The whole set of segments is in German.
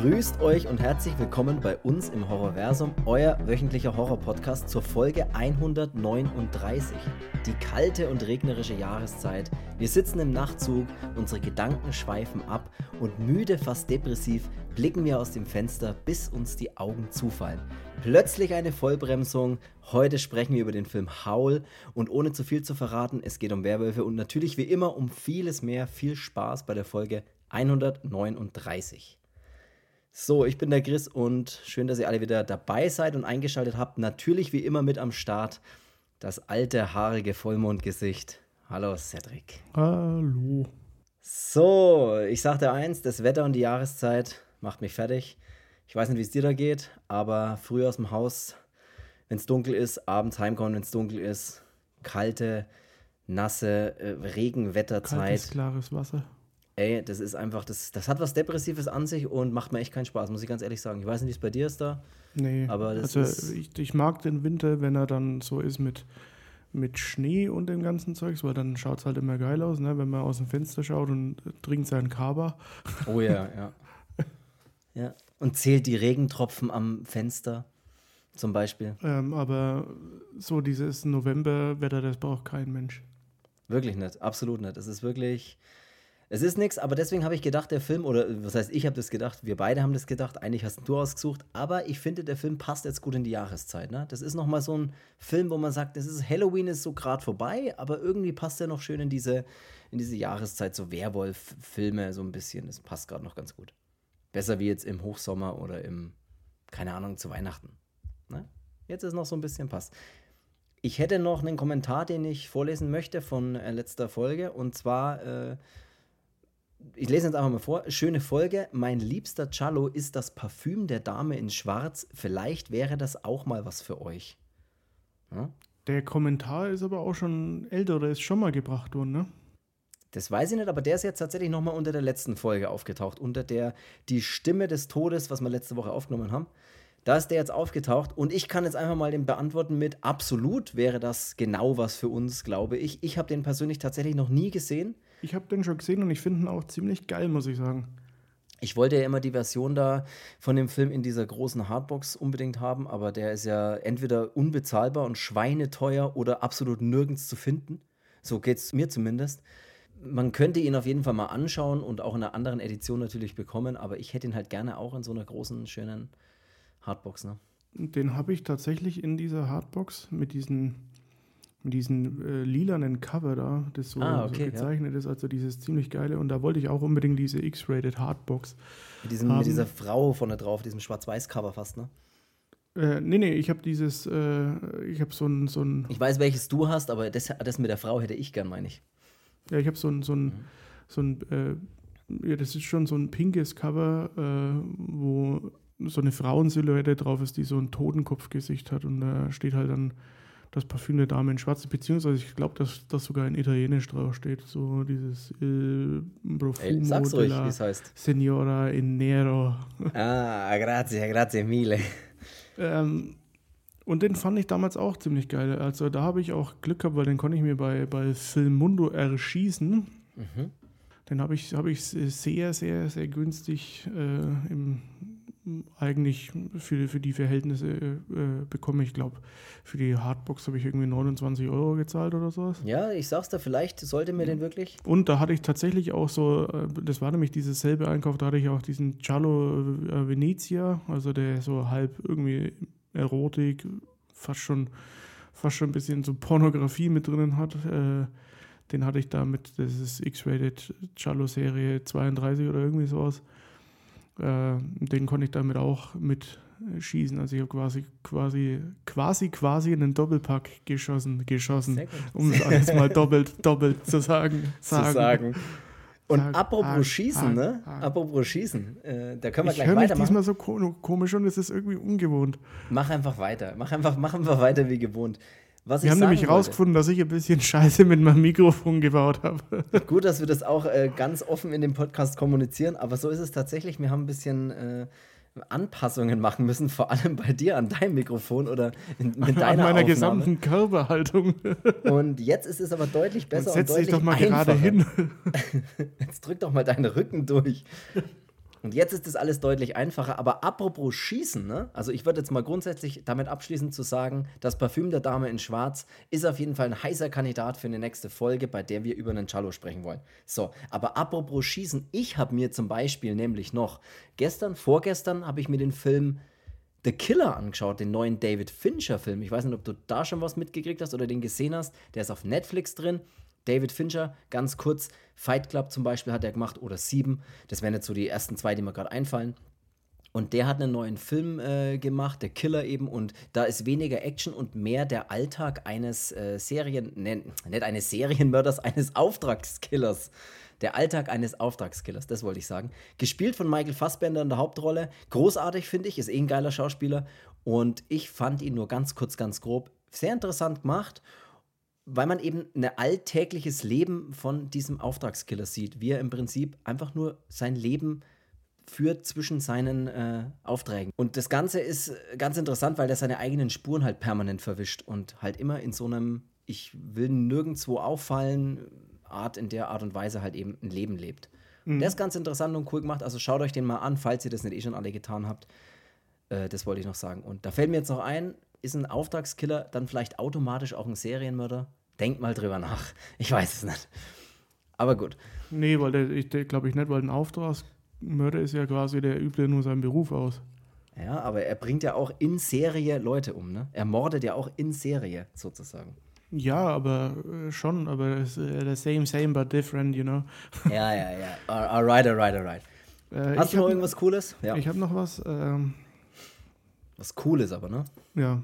Grüßt euch und herzlich willkommen bei uns im Horrorversum, euer wöchentlicher Horror-Podcast zur Folge 139. Die kalte und regnerische Jahreszeit. Wir sitzen im Nachtzug, unsere Gedanken schweifen ab und müde, fast depressiv blicken wir aus dem Fenster, bis uns die Augen zufallen. Plötzlich eine Vollbremsung. Heute sprechen wir über den Film Howl und ohne zu viel zu verraten, es geht um Werwölfe und natürlich wie immer um vieles mehr. Viel Spaß bei der Folge 139. So, ich bin der Chris und schön, dass ihr alle wieder dabei seid und eingeschaltet habt. Natürlich wie immer mit am Start das alte, haarige Vollmondgesicht. Hallo Cedric. Hallo. So, ich sagte eins, das Wetter und die Jahreszeit macht mich fertig. Ich weiß nicht, wie es dir da geht, aber früh aus dem Haus, wenn es dunkel ist, abends heimkommen, wenn es dunkel ist, kalte, nasse äh, Regenwetterzeit. Kaltes, klares Wasser. Ey, das ist einfach, das, das hat was Depressives an sich und macht mir echt keinen Spaß, muss ich ganz ehrlich sagen. Ich weiß nicht, wie es bei dir ist da. Nee, aber das also ist ich, ich mag den Winter, wenn er dann so ist mit, mit Schnee und dem ganzen Zeugs, weil dann schaut es halt immer geil aus, ne? wenn man aus dem Fenster schaut und trinkt seinen Kaba. Oh ja, ja. ja. Und zählt die Regentropfen am Fenster zum Beispiel. Ähm, aber so dieses Novemberwetter, das braucht kein Mensch. Wirklich nicht, absolut nicht. Es ist wirklich, es ist nichts, aber deswegen habe ich gedacht, der Film, oder was heißt, ich habe das gedacht, wir beide haben das gedacht, eigentlich hast du ausgesucht, aber ich finde, der Film passt jetzt gut in die Jahreszeit. Ne? Das ist nochmal so ein Film, wo man sagt, das ist Halloween ist so gerade vorbei, aber irgendwie passt er noch schön in diese, in diese Jahreszeit, so Werwolf-Filme so ein bisschen. Das passt gerade noch ganz gut. Besser wie jetzt im Hochsommer oder im, keine Ahnung, zu Weihnachten. Ne? Jetzt ist noch so ein bisschen passt. Ich hätte noch einen Kommentar, den ich vorlesen möchte von äh, letzter Folge. Und zwar äh, ich lese jetzt einfach mal vor. Schöne Folge. Mein liebster Cello ist das Parfüm der Dame in Schwarz. Vielleicht wäre das auch mal was für euch. Ja? Der Kommentar ist aber auch schon älter oder ist schon mal gebracht worden, ne? Das weiß ich nicht, aber der ist jetzt tatsächlich noch mal unter der letzten Folge aufgetaucht. Unter der Die Stimme des Todes, was wir letzte Woche aufgenommen haben. Da ist der jetzt aufgetaucht und ich kann jetzt einfach mal den beantworten mit absolut wäre das genau was für uns, glaube ich. Ich habe den persönlich tatsächlich noch nie gesehen. Ich habe den schon gesehen und ich finde ihn auch ziemlich geil, muss ich sagen. Ich wollte ja immer die Version da von dem Film in dieser großen Hardbox unbedingt haben, aber der ist ja entweder unbezahlbar und schweineteuer oder absolut nirgends zu finden. So geht es mir zumindest. Man könnte ihn auf jeden Fall mal anschauen und auch in einer anderen Edition natürlich bekommen, aber ich hätte ihn halt gerne auch in so einer großen, schönen Hardbox. Ne? Den habe ich tatsächlich in dieser Hardbox mit diesen mit diesem äh, lilanen Cover da, das so, ah, okay, so gezeichnet ja. ist, also dieses ziemlich geile. Und da wollte ich auch unbedingt diese X-Rated Hardbox. Mit, diesem, mit dieser Frau vorne drauf, diesem Schwarz-Weiß-Cover fast, ne? Äh, nee, nee, ich habe dieses, äh, ich habe so ein, so ein. Ich weiß, welches du hast, aber das, das mit der Frau hätte ich gern, meine ich. Ja, ich habe so ein, so ein, mhm. so ein, äh, ja, das ist schon so ein pinkes Cover, äh, wo so eine Frauensilhouette drauf ist, die so ein Totenkopfgesicht hat und da steht halt dann das Parfüm der Dame in Schwarz, beziehungsweise ich glaube, dass das sogar in Italienisch drauf steht, so dieses Il Profumo sag's ruhig, wie es heißt. Signora in Nero. Ah, grazie, grazie mille. ähm, und den fand ich damals auch ziemlich geil. Also da habe ich auch Glück gehabt, weil den konnte ich mir bei, bei Filmundo erschießen. Mhm. Den habe ich, hab ich sehr, sehr, sehr günstig äh, im eigentlich für, für die Verhältnisse äh, bekomme. Ich glaube, für die Hardbox habe ich irgendwie 29 Euro gezahlt oder sowas. Ja, ich sag's da, vielleicht sollte mir den wirklich. Und da hatte ich tatsächlich auch so, äh, das war nämlich dieses selbe Einkauf, da hatte ich auch diesen Giallo äh, Venezia, also der so halb irgendwie Erotik, fast schon, fast schon ein bisschen so Pornografie mit drinnen hat. Äh, den hatte ich da mit, das ist X-Rated Giallo Serie 32 oder irgendwie sowas. Äh, den konnte ich damit auch mit schießen. Also ich habe quasi, quasi, quasi, quasi einen Doppelpack geschossen, geschossen, um es alles mal doppelt, doppelt zu sagen. sagen. Zu sagen. Und Sag, apropos ah, Schießen, ne? Apropos Schießen, äh, da können wir ich gleich weitermachen. Ich höre diesmal so komisch und es ist irgendwie ungewohnt. Mach einfach weiter. Mach einfach, mach einfach weiter wie gewohnt. Was wir haben nämlich herausgefunden, dass ich ein bisschen Scheiße mit meinem Mikrofon gebaut habe. Gut, dass wir das auch äh, ganz offen in dem Podcast kommunizieren, aber so ist es tatsächlich. Wir haben ein bisschen äh, Anpassungen machen müssen, vor allem bei dir an deinem Mikrofon oder in, mit deiner An meiner Aufnahme. gesamten Körperhaltung. Und jetzt ist es aber deutlich besser und, setz und deutlich dich doch mal einfacher. gerade hin. Jetzt drück doch mal deinen Rücken durch. Und jetzt ist das alles deutlich einfacher. Aber apropos Schießen, ne? also ich würde jetzt mal grundsätzlich damit abschließen zu sagen, das Parfüm der Dame in Schwarz ist auf jeden Fall ein heißer Kandidat für eine nächste Folge, bei der wir über einen Cello sprechen wollen. So, aber apropos Schießen, ich habe mir zum Beispiel nämlich noch gestern, vorgestern habe ich mir den Film The Killer angeschaut, den neuen David Fincher-Film. Ich weiß nicht, ob du da schon was mitgekriegt hast oder den gesehen hast. Der ist auf Netflix drin. David Fincher, ganz kurz, Fight Club zum Beispiel hat er gemacht oder Sieben. Das wären jetzt so die ersten zwei, die mir gerade einfallen. Und der hat einen neuen Film äh, gemacht, der Killer eben, und da ist weniger Action und mehr der Alltag eines äh, Serien, ne, nicht eines Serienmörders, eines Auftragskillers. Der Alltag eines Auftragskillers, das wollte ich sagen. Gespielt von Michael Fassbender in der Hauptrolle. Großartig, finde ich, ist eh ein geiler Schauspieler. Und ich fand ihn nur ganz kurz, ganz grob sehr interessant gemacht weil man eben ein alltägliches Leben von diesem Auftragskiller sieht, wie er im Prinzip einfach nur sein Leben führt zwischen seinen äh, Aufträgen. Und das Ganze ist ganz interessant, weil er seine eigenen Spuren halt permanent verwischt und halt immer in so einem Ich will nirgendwo auffallen Art, in der Art und Weise halt eben ein Leben lebt. Mhm. Der ist ganz interessant und cool gemacht. Also schaut euch den mal an, falls ihr das nicht eh schon alle getan habt. Äh, das wollte ich noch sagen. Und da fällt mir jetzt noch ein, ist ein Auftragskiller dann vielleicht automatisch auch ein Serienmörder? Denkt mal drüber nach. Ich weiß es nicht. Aber gut. Nee, weil der, ich glaube ich nicht, weil ein Auftragsmörder ist ja quasi, der übt ja nur seinen Beruf aus. Ja, aber er bringt ja auch in Serie Leute um, ne? Er mordet ja auch in Serie sozusagen. Ja, aber äh, schon, aber es ist äh, the same, same, but different, you know. ja, ja, ja. Alright, alright, alright. Äh, Hast du noch irgendwas Cooles? Ja. Ich habe noch was. Ähm, was cool ist aber, ne? Ja,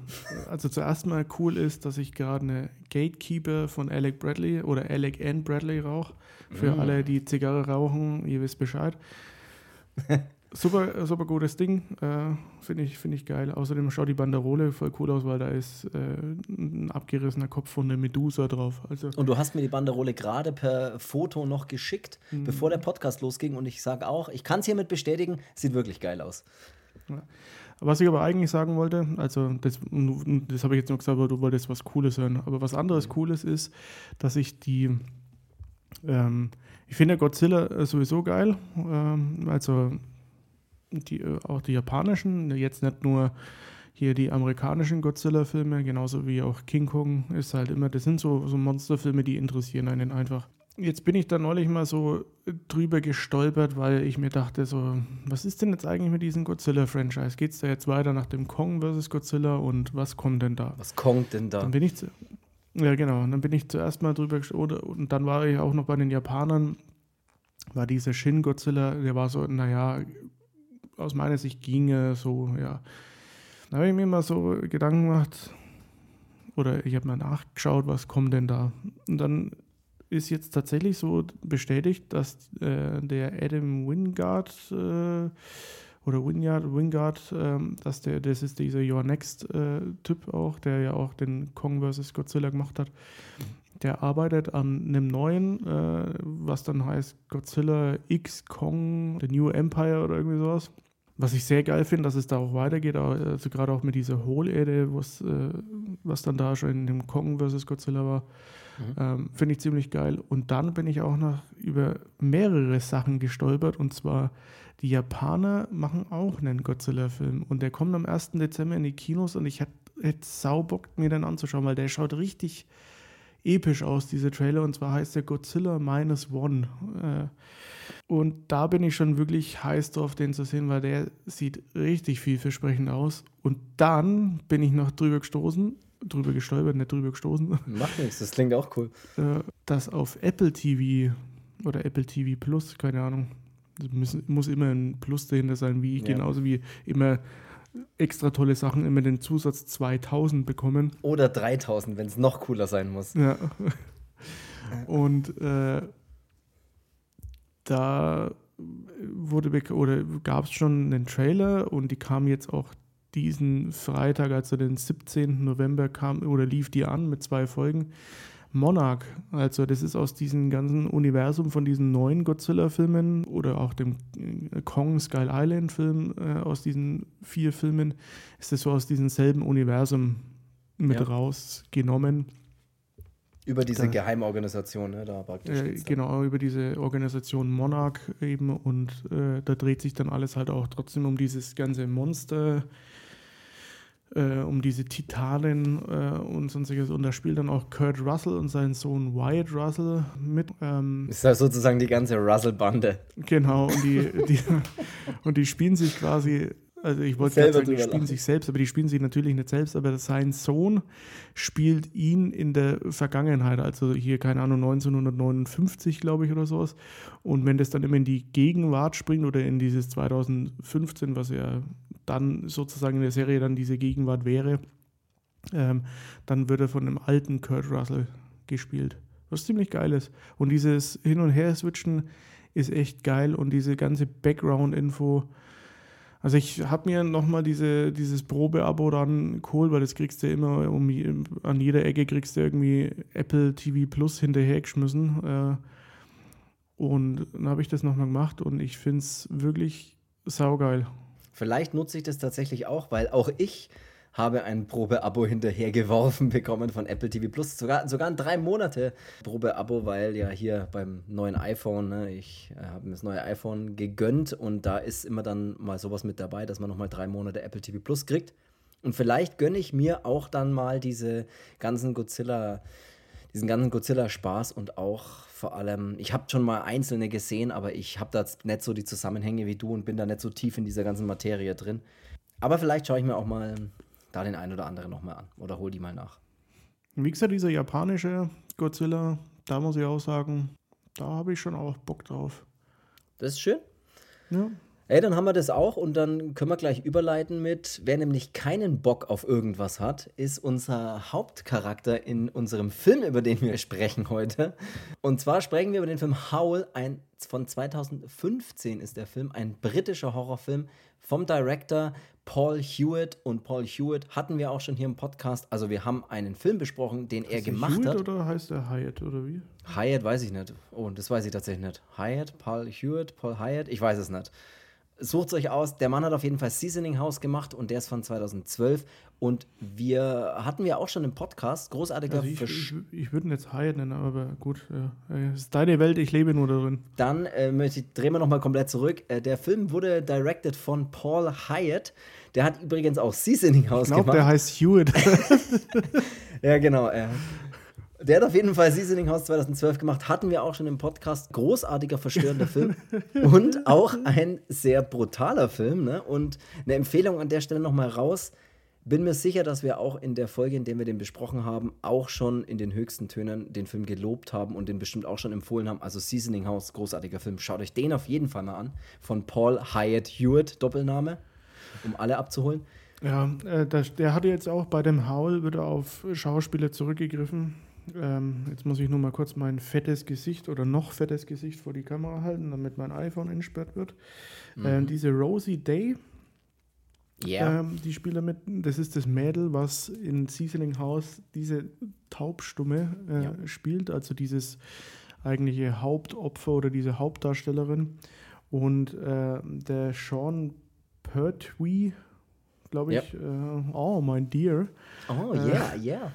also zuerst mal cool ist, dass ich gerade eine Gatekeeper von Alec Bradley oder Alec N. Bradley rauche. Für mm. alle, die Zigarre rauchen, ihr wisst Bescheid. super, super gutes Ding. Äh, Finde ich, find ich geil. Außerdem schaut die Banderole voll cool aus, weil da ist äh, ein abgerissener Kopf von der Medusa drauf. Also und du hast mir die Banderole gerade per Foto noch geschickt, mhm. bevor der Podcast losging. Und ich sage auch, ich kann es hiermit bestätigen, sieht wirklich geil aus. Ja. Was ich aber eigentlich sagen wollte, also das, das habe ich jetzt noch gesagt, aber du wolltest was Cooles hören. Aber was anderes Cooles ist, dass ich die, ähm, ich finde Godzilla sowieso geil. Ähm, also die, äh, auch die japanischen, jetzt nicht nur hier die amerikanischen Godzilla-Filme, genauso wie auch King Kong ist halt immer, das sind so, so Monsterfilme, die interessieren einen einfach. Jetzt bin ich da neulich mal so drüber gestolpert, weil ich mir dachte, so, was ist denn jetzt eigentlich mit diesem Godzilla-Franchise? Geht es da jetzt weiter nach dem Kong vs. Godzilla und was kommt denn da? Was kommt denn da? Dann bin ich zu, ja, genau. Und dann bin ich zuerst mal drüber gestolpert und dann war ich auch noch bei den Japanern, war dieser Shin Godzilla, der war so, naja, aus meiner Sicht ginge so, ja. Da habe ich mir mal so Gedanken gemacht, oder ich habe mal nachgeschaut, was kommt denn da? Und dann ist jetzt tatsächlich so bestätigt, dass äh, der Adam Wingard äh, oder Wingard, Wingard äh, dass der, das ist dieser Your Next-Typ äh, auch, der ja auch den Kong vs. Godzilla gemacht hat. Der arbeitet an einem neuen, äh, was dann heißt Godzilla X Kong, The New Empire oder irgendwie sowas. Was ich sehr geil finde, dass es da auch weitergeht, also gerade auch mit dieser Hohlerde, was, äh, was dann da schon in dem Kong vs. Godzilla war. Mhm. Ähm, Finde ich ziemlich geil. Und dann bin ich auch noch über mehrere Sachen gestolpert. Und zwar, die Japaner machen auch einen Godzilla-Film. Und der kommt am 1. Dezember in die Kinos. Und ich hätte hätt Saubock, mir den anzuschauen, weil der schaut richtig episch aus, diese Trailer. Und zwar heißt der Godzilla Minus One. Äh, und da bin ich schon wirklich heiß drauf, den zu sehen, weil der sieht richtig vielversprechend aus. Und dann bin ich noch drüber gestoßen drüber gestolpert, nicht drüber gestoßen. Macht nichts, das klingt auch cool. Äh, dass auf Apple TV oder Apple TV Plus, keine Ahnung, müssen, muss immer ein Plus dahinter sein, wie ja. genauso wie immer extra tolle Sachen immer den Zusatz 2000 bekommen. Oder 3000, wenn es noch cooler sein muss. Ja. Und äh, da wurde oder gab es schon einen Trailer und die kam jetzt auch diesen Freitag, also den 17. November, kam oder lief die an mit zwei Folgen. Monarch, also das ist aus diesem ganzen Universum von diesen neuen Godzilla-Filmen oder auch dem äh, Kong Skull Island-Film, äh, aus diesen vier Filmen, ist das so aus diesem selben Universum mit ja. rausgenommen. Über diese da, Geheimorganisation, ne, da praktisch. Äh, genau, über diese Organisation Monarch eben und äh, da dreht sich dann alles halt auch trotzdem um dieses ganze Monster, äh, um diese Titanen äh, und sonstiges. Und da spielt dann auch Kurt Russell und sein Sohn Wyatt Russell mit. Ähm, ist das sozusagen die ganze Russell-Bande. Genau, und die, die, und die spielen sich quasi also ich wollte gerade sagen, die spielen lachen. sich selbst, aber die spielen sich natürlich nicht selbst, aber sein Sohn spielt ihn in der Vergangenheit, also hier, keine Ahnung, 1959, glaube ich, oder sowas. Und wenn das dann immer in die Gegenwart springt oder in dieses 2015, was ja dann sozusagen in der Serie dann diese Gegenwart wäre, ähm, dann wird er von einem alten Kurt Russell gespielt. Was ziemlich geil ist. Und dieses Hin- und Her-Switchen ist echt geil und diese ganze Background-Info also ich habe mir nochmal diese, dieses Probeabo dann geholt, weil das kriegst du immer um, an jeder Ecke kriegst du irgendwie Apple TV Plus hinterhergeschmissen. Äh, und dann habe ich das nochmal gemacht und ich finde es wirklich saugeil. Vielleicht nutze ich das tatsächlich auch, weil auch ich habe ein Probeabo hinterhergeworfen bekommen von Apple TV Plus. Sogar, sogar ein drei Monate Probeabo, weil ja hier beim neuen iPhone, ne, ich äh, habe mir das neue iPhone gegönnt und da ist immer dann mal sowas mit dabei, dass man nochmal drei Monate Apple TV Plus kriegt. Und vielleicht gönne ich mir auch dann mal diese ganzen Godzilla, diesen ganzen Godzilla-Spaß und auch vor allem, ich habe schon mal einzelne gesehen, aber ich habe da nicht so die Zusammenhänge wie du und bin da nicht so tief in dieser ganzen Materie drin. Aber vielleicht schaue ich mir auch mal da den einen oder anderen nochmal an oder hol die mal nach. Wie gesagt, dieser japanische Godzilla, da muss ich auch sagen, da habe ich schon auch Bock drauf. Das ist schön. Ja. Ey, dann haben wir das auch und dann können wir gleich überleiten mit, wer nämlich keinen Bock auf irgendwas hat, ist unser Hauptcharakter in unserem Film, über den wir sprechen heute. Und zwar sprechen wir über den Film Howl, ein, von 2015 ist der Film, ein britischer Horrorfilm vom Director Paul Hewitt. Und Paul Hewitt hatten wir auch schon hier im Podcast. Also wir haben einen Film besprochen, den er gemacht Hewitt hat. Oder heißt er Hyatt oder wie? Hyatt weiß ich nicht. Oh, das weiß ich tatsächlich nicht. Hyatt, Paul Hewitt, Paul Hyatt, ich weiß es nicht. Sucht euch aus. Der Mann hat auf jeden Fall Seasoning House gemacht und der ist von 2012. Und wir hatten wir auch schon im Podcast großartiger also ich, ich, ich würde ihn jetzt Hyatt nennen, aber gut. Ja. Es ist deine Welt, ich lebe nur darin. Dann äh, drehen wir nochmal komplett zurück. Äh, der Film wurde directed von Paul Hyatt. Der hat übrigens auch Seasoning House ich glaub, gemacht. Der heißt Hewitt. ja, genau. Äh. Der hat auf jeden Fall Seasoning House 2012 gemacht. Hatten wir auch schon im Podcast. Großartiger, verstörender Film. Und auch ein sehr brutaler Film. Ne? Und eine Empfehlung an der Stelle nochmal raus. Bin mir sicher, dass wir auch in der Folge, in der wir den besprochen haben, auch schon in den höchsten Tönen den Film gelobt haben und den bestimmt auch schon empfohlen haben. Also Seasoning House, großartiger Film. Schaut euch den auf jeden Fall mal an. Von Paul Hyatt Hewitt, Doppelname, um alle abzuholen. Ja, äh, das, der hatte jetzt auch bei dem Howl wieder auf Schauspieler zurückgegriffen. Ähm, jetzt muss ich nur mal kurz mein fettes Gesicht oder noch fettes Gesicht vor die Kamera halten, damit mein iPhone entsperrt wird. Mhm. Ähm, diese Rosie Day, yeah. ähm, die Spieler mit, das ist das Mädel, was in Seasoning House diese Taubstumme äh, ja. spielt, also dieses eigentliche Hauptopfer oder diese Hauptdarstellerin. Und äh, der Sean Pertwee, glaube ich, yep. äh, oh, mein Dear. Oh, yeah, äh, yeah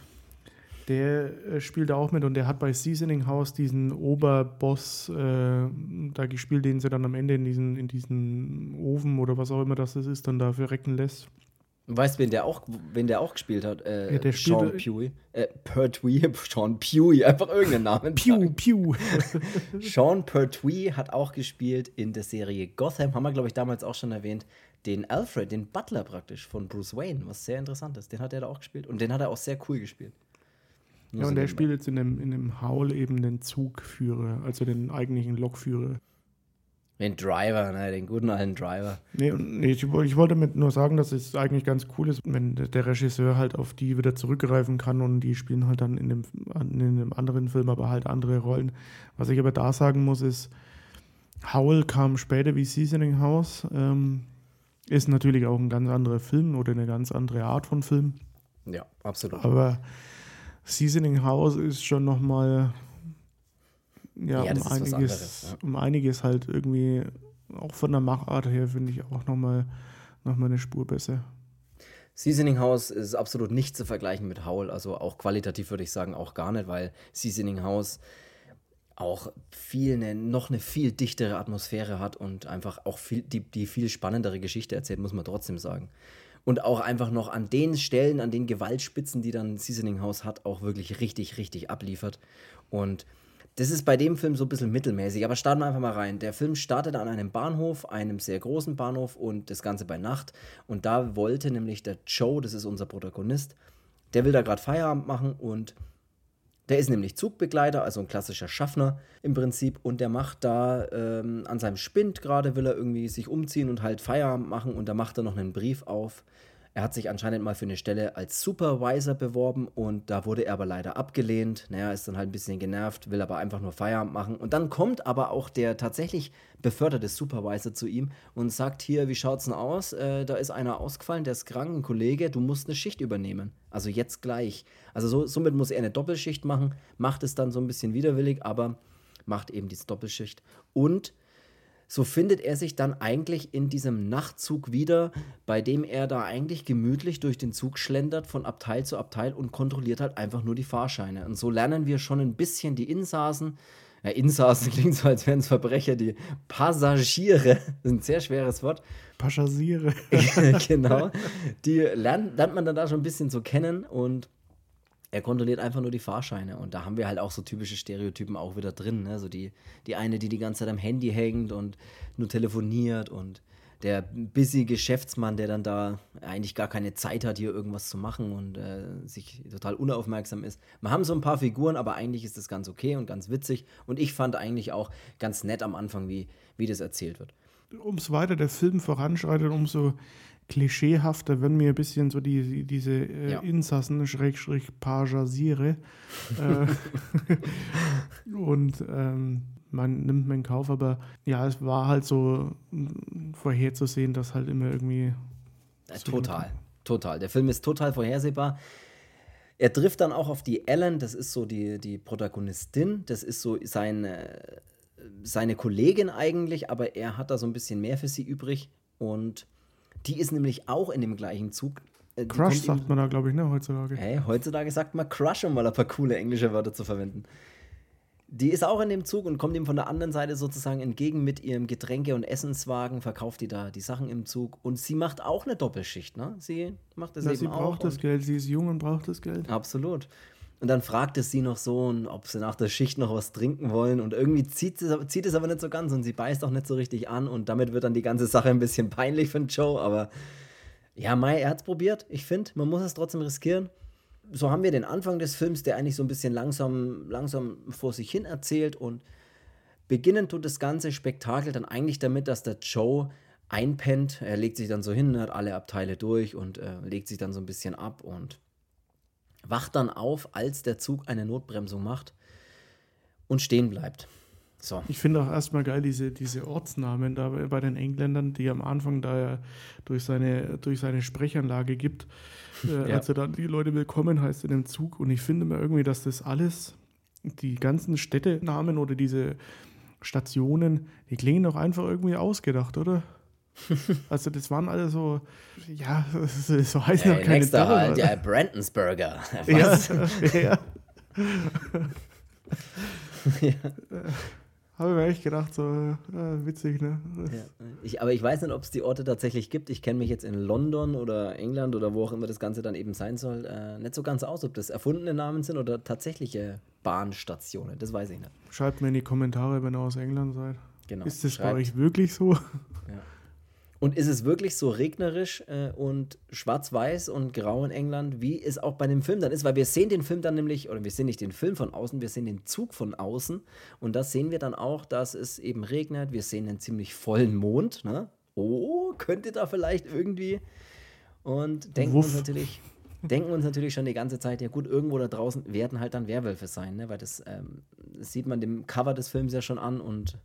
der äh, spielt auch mit und der hat bei Seasoning House diesen Oberboss äh, da gespielt, den sie dann am Ende in diesen, in diesen Ofen oder was auch immer das ist, dann dafür recken lässt. Weißt du, wen der auch, wen der auch gespielt hat? Äh, ja, der Sean Pewey. Äh, Pertwee, Sean Pewey, einfach irgendeinen Namen. Pew, Pew. Sean Pertwee hat auch gespielt in der Serie Gotham, haben wir, glaube ich, damals auch schon erwähnt. Den Alfred, den Butler praktisch von Bruce Wayne, was sehr interessant ist. Den hat er da auch gespielt und den hat er auch sehr cool gespielt. Ja, und der spielt jetzt in dem, in dem Howl eben den Zugführer, also den eigentlichen Lokführer. Den Driver, ne, den guten alten Driver. Nee, nee ich, ich, wollte damit nur sagen, dass es eigentlich ganz cool ist, wenn der Regisseur halt auf die wieder zurückgreifen kann und die spielen halt dann in dem, in einem anderen Film aber halt andere Rollen. Was ich aber da sagen muss, ist, Howl kam später wie Seasoning House. Ähm, ist natürlich auch ein ganz anderer Film oder eine ganz andere Art von Film. Ja, absolut. Aber Seasoning House ist schon nochmal ja, ja um, einiges, anderes, ja. um einiges halt irgendwie, auch von der Machart her, finde ich auch nochmal noch mal eine Spur besser. Seasoning House ist absolut nicht zu vergleichen mit Howl. Also auch qualitativ würde ich sagen, auch gar nicht, weil Seasoning House auch viel eine, noch eine viel dichtere Atmosphäre hat und einfach auch viel, die, die viel spannendere Geschichte erzählt, muss man trotzdem sagen. Und auch einfach noch an den Stellen, an den Gewaltspitzen, die dann Seasoning House hat, auch wirklich richtig, richtig abliefert. Und das ist bei dem Film so ein bisschen mittelmäßig, aber starten wir einfach mal rein. Der Film startet an einem Bahnhof, einem sehr großen Bahnhof und das Ganze bei Nacht. Und da wollte nämlich der Joe, das ist unser Protagonist, der will da gerade Feierabend machen und der ist nämlich Zugbegleiter, also ein klassischer Schaffner im Prinzip. Und der macht da ähm, an seinem Spind gerade, will er irgendwie sich umziehen und halt Feierabend machen. Und da macht er noch einen Brief auf er hat sich anscheinend mal für eine Stelle als Supervisor beworben und da wurde er aber leider abgelehnt. Naja, ist dann halt ein bisschen genervt, will aber einfach nur Feierabend machen. Und dann kommt aber auch der tatsächlich beförderte Supervisor zu ihm und sagt: Hier, wie schaut's denn aus? Äh, da ist einer ausgefallen, der ist krank, ein Kollege, du musst eine Schicht übernehmen. Also jetzt gleich. Also so, somit muss er eine Doppelschicht machen, macht es dann so ein bisschen widerwillig, aber macht eben diese Doppelschicht. Und so findet er sich dann eigentlich in diesem Nachtzug wieder, bei dem er da eigentlich gemütlich durch den Zug schlendert von Abteil zu Abteil und kontrolliert halt einfach nur die Fahrscheine. Und so lernen wir schon ein bisschen die Insassen. Ja, Insassen klingt so, als wären es Verbrecher, die Passagiere, das ist ein sehr schweres Wort. Passagiere. genau. Die lernt, lernt man dann da schon ein bisschen so kennen und er kontrolliert einfach nur die Fahrscheine. Und da haben wir halt auch so typische Stereotypen auch wieder drin. Ne? So die, die eine, die die ganze Zeit am Handy hängt und nur telefoniert und der busy Geschäftsmann, der dann da eigentlich gar keine Zeit hat, hier irgendwas zu machen und äh, sich total unaufmerksam ist. Wir haben so ein paar Figuren, aber eigentlich ist das ganz okay und ganz witzig. Und ich fand eigentlich auch ganz nett am Anfang, wie, wie das erzählt wird. Umso weiter der Film voranschreitet, umso klischeehafter werden mir ein bisschen so die, diese äh, ja. Insassen, Schrägstrich, Pagasiere. äh, und ähm, man nimmt mir in Kauf, aber ja, es war halt so vorherzusehen, dass halt immer irgendwie. Ja, total, total. Der Film ist total vorhersehbar. Er trifft dann auch auf die Ellen, das ist so die, die Protagonistin, das ist so seine, seine Kollegin eigentlich, aber er hat da so ein bisschen mehr für sie übrig und die ist nämlich auch in dem gleichen Zug. Äh, Crush sagt man da, glaube ich, ne, heutzutage. Hey, heutzutage sagt man Crush, um mal ein paar coole englische Wörter zu verwenden. Die ist auch in dem Zug und kommt ihm von der anderen Seite sozusagen entgegen mit ihrem Getränke- und Essenswagen, verkauft die da die Sachen im Zug und sie macht auch eine Doppelschicht, ne? Sie macht das ja, eben sie braucht das Geld, sie ist jung und braucht das Geld. Absolut. Und dann fragt es sie noch so, ob sie nach der Schicht noch was trinken wollen. Und irgendwie zieht, sie, zieht es aber nicht so ganz und sie beißt auch nicht so richtig an. Und damit wird dann die ganze Sache ein bisschen peinlich für Joe. Aber ja, Mai, er hat es probiert. Ich finde, man muss es trotzdem riskieren. So haben wir den Anfang des Films, der eigentlich so ein bisschen langsam, langsam vor sich hin erzählt. Und beginnen tut das ganze Spektakel dann eigentlich damit, dass der Joe einpennt. Er legt sich dann so hin, hat alle Abteile durch und äh, legt sich dann so ein bisschen ab und wacht dann auf, als der Zug eine Notbremsung macht und stehen bleibt. So. Ich finde auch erstmal geil diese, diese Ortsnamen da bei den Engländern, die am Anfang da er durch seine, durch seine Sprechanlage gibt, äh, ja. als er dann die Leute willkommen heißt in dem Zug. Und ich finde mir irgendwie, dass das alles, die ganzen Städtenamen oder diese Stationen, die klingen doch einfach irgendwie ausgedacht, oder? Also das waren alle so, ja, so heißen ja keine nächster Halt, ja, Brandonsburger. Was? Ja, ja. ja. Habe ich mir echt gedacht, so äh, witzig, ne? Ja. Ich, aber ich weiß nicht, ob es die Orte tatsächlich gibt. Ich kenne mich jetzt in London oder England oder wo auch immer das Ganze dann eben sein soll, äh, nicht so ganz aus, ob das erfundene Namen sind oder tatsächliche Bahnstationen. Das weiß ich nicht. Schreibt mir in die Kommentare, wenn ihr aus England seid. Genau. Ist das Schreibt. bei euch wirklich so? Ja. Und ist es wirklich so regnerisch äh, und schwarz-weiß und grau in England, wie es auch bei dem Film dann ist? Weil wir sehen den Film dann nämlich, oder wir sehen nicht den Film von außen, wir sehen den Zug von außen. Und das sehen wir dann auch, dass es eben regnet. Wir sehen einen ziemlich vollen Mond. Ne? Oh, könnte da vielleicht irgendwie. Und denken Wuff. uns natürlich. denken uns natürlich schon die ganze Zeit, ja gut, irgendwo da draußen werden halt dann Werwölfe sein, ne? weil das, ähm, das sieht man dem Cover des Films ja schon an und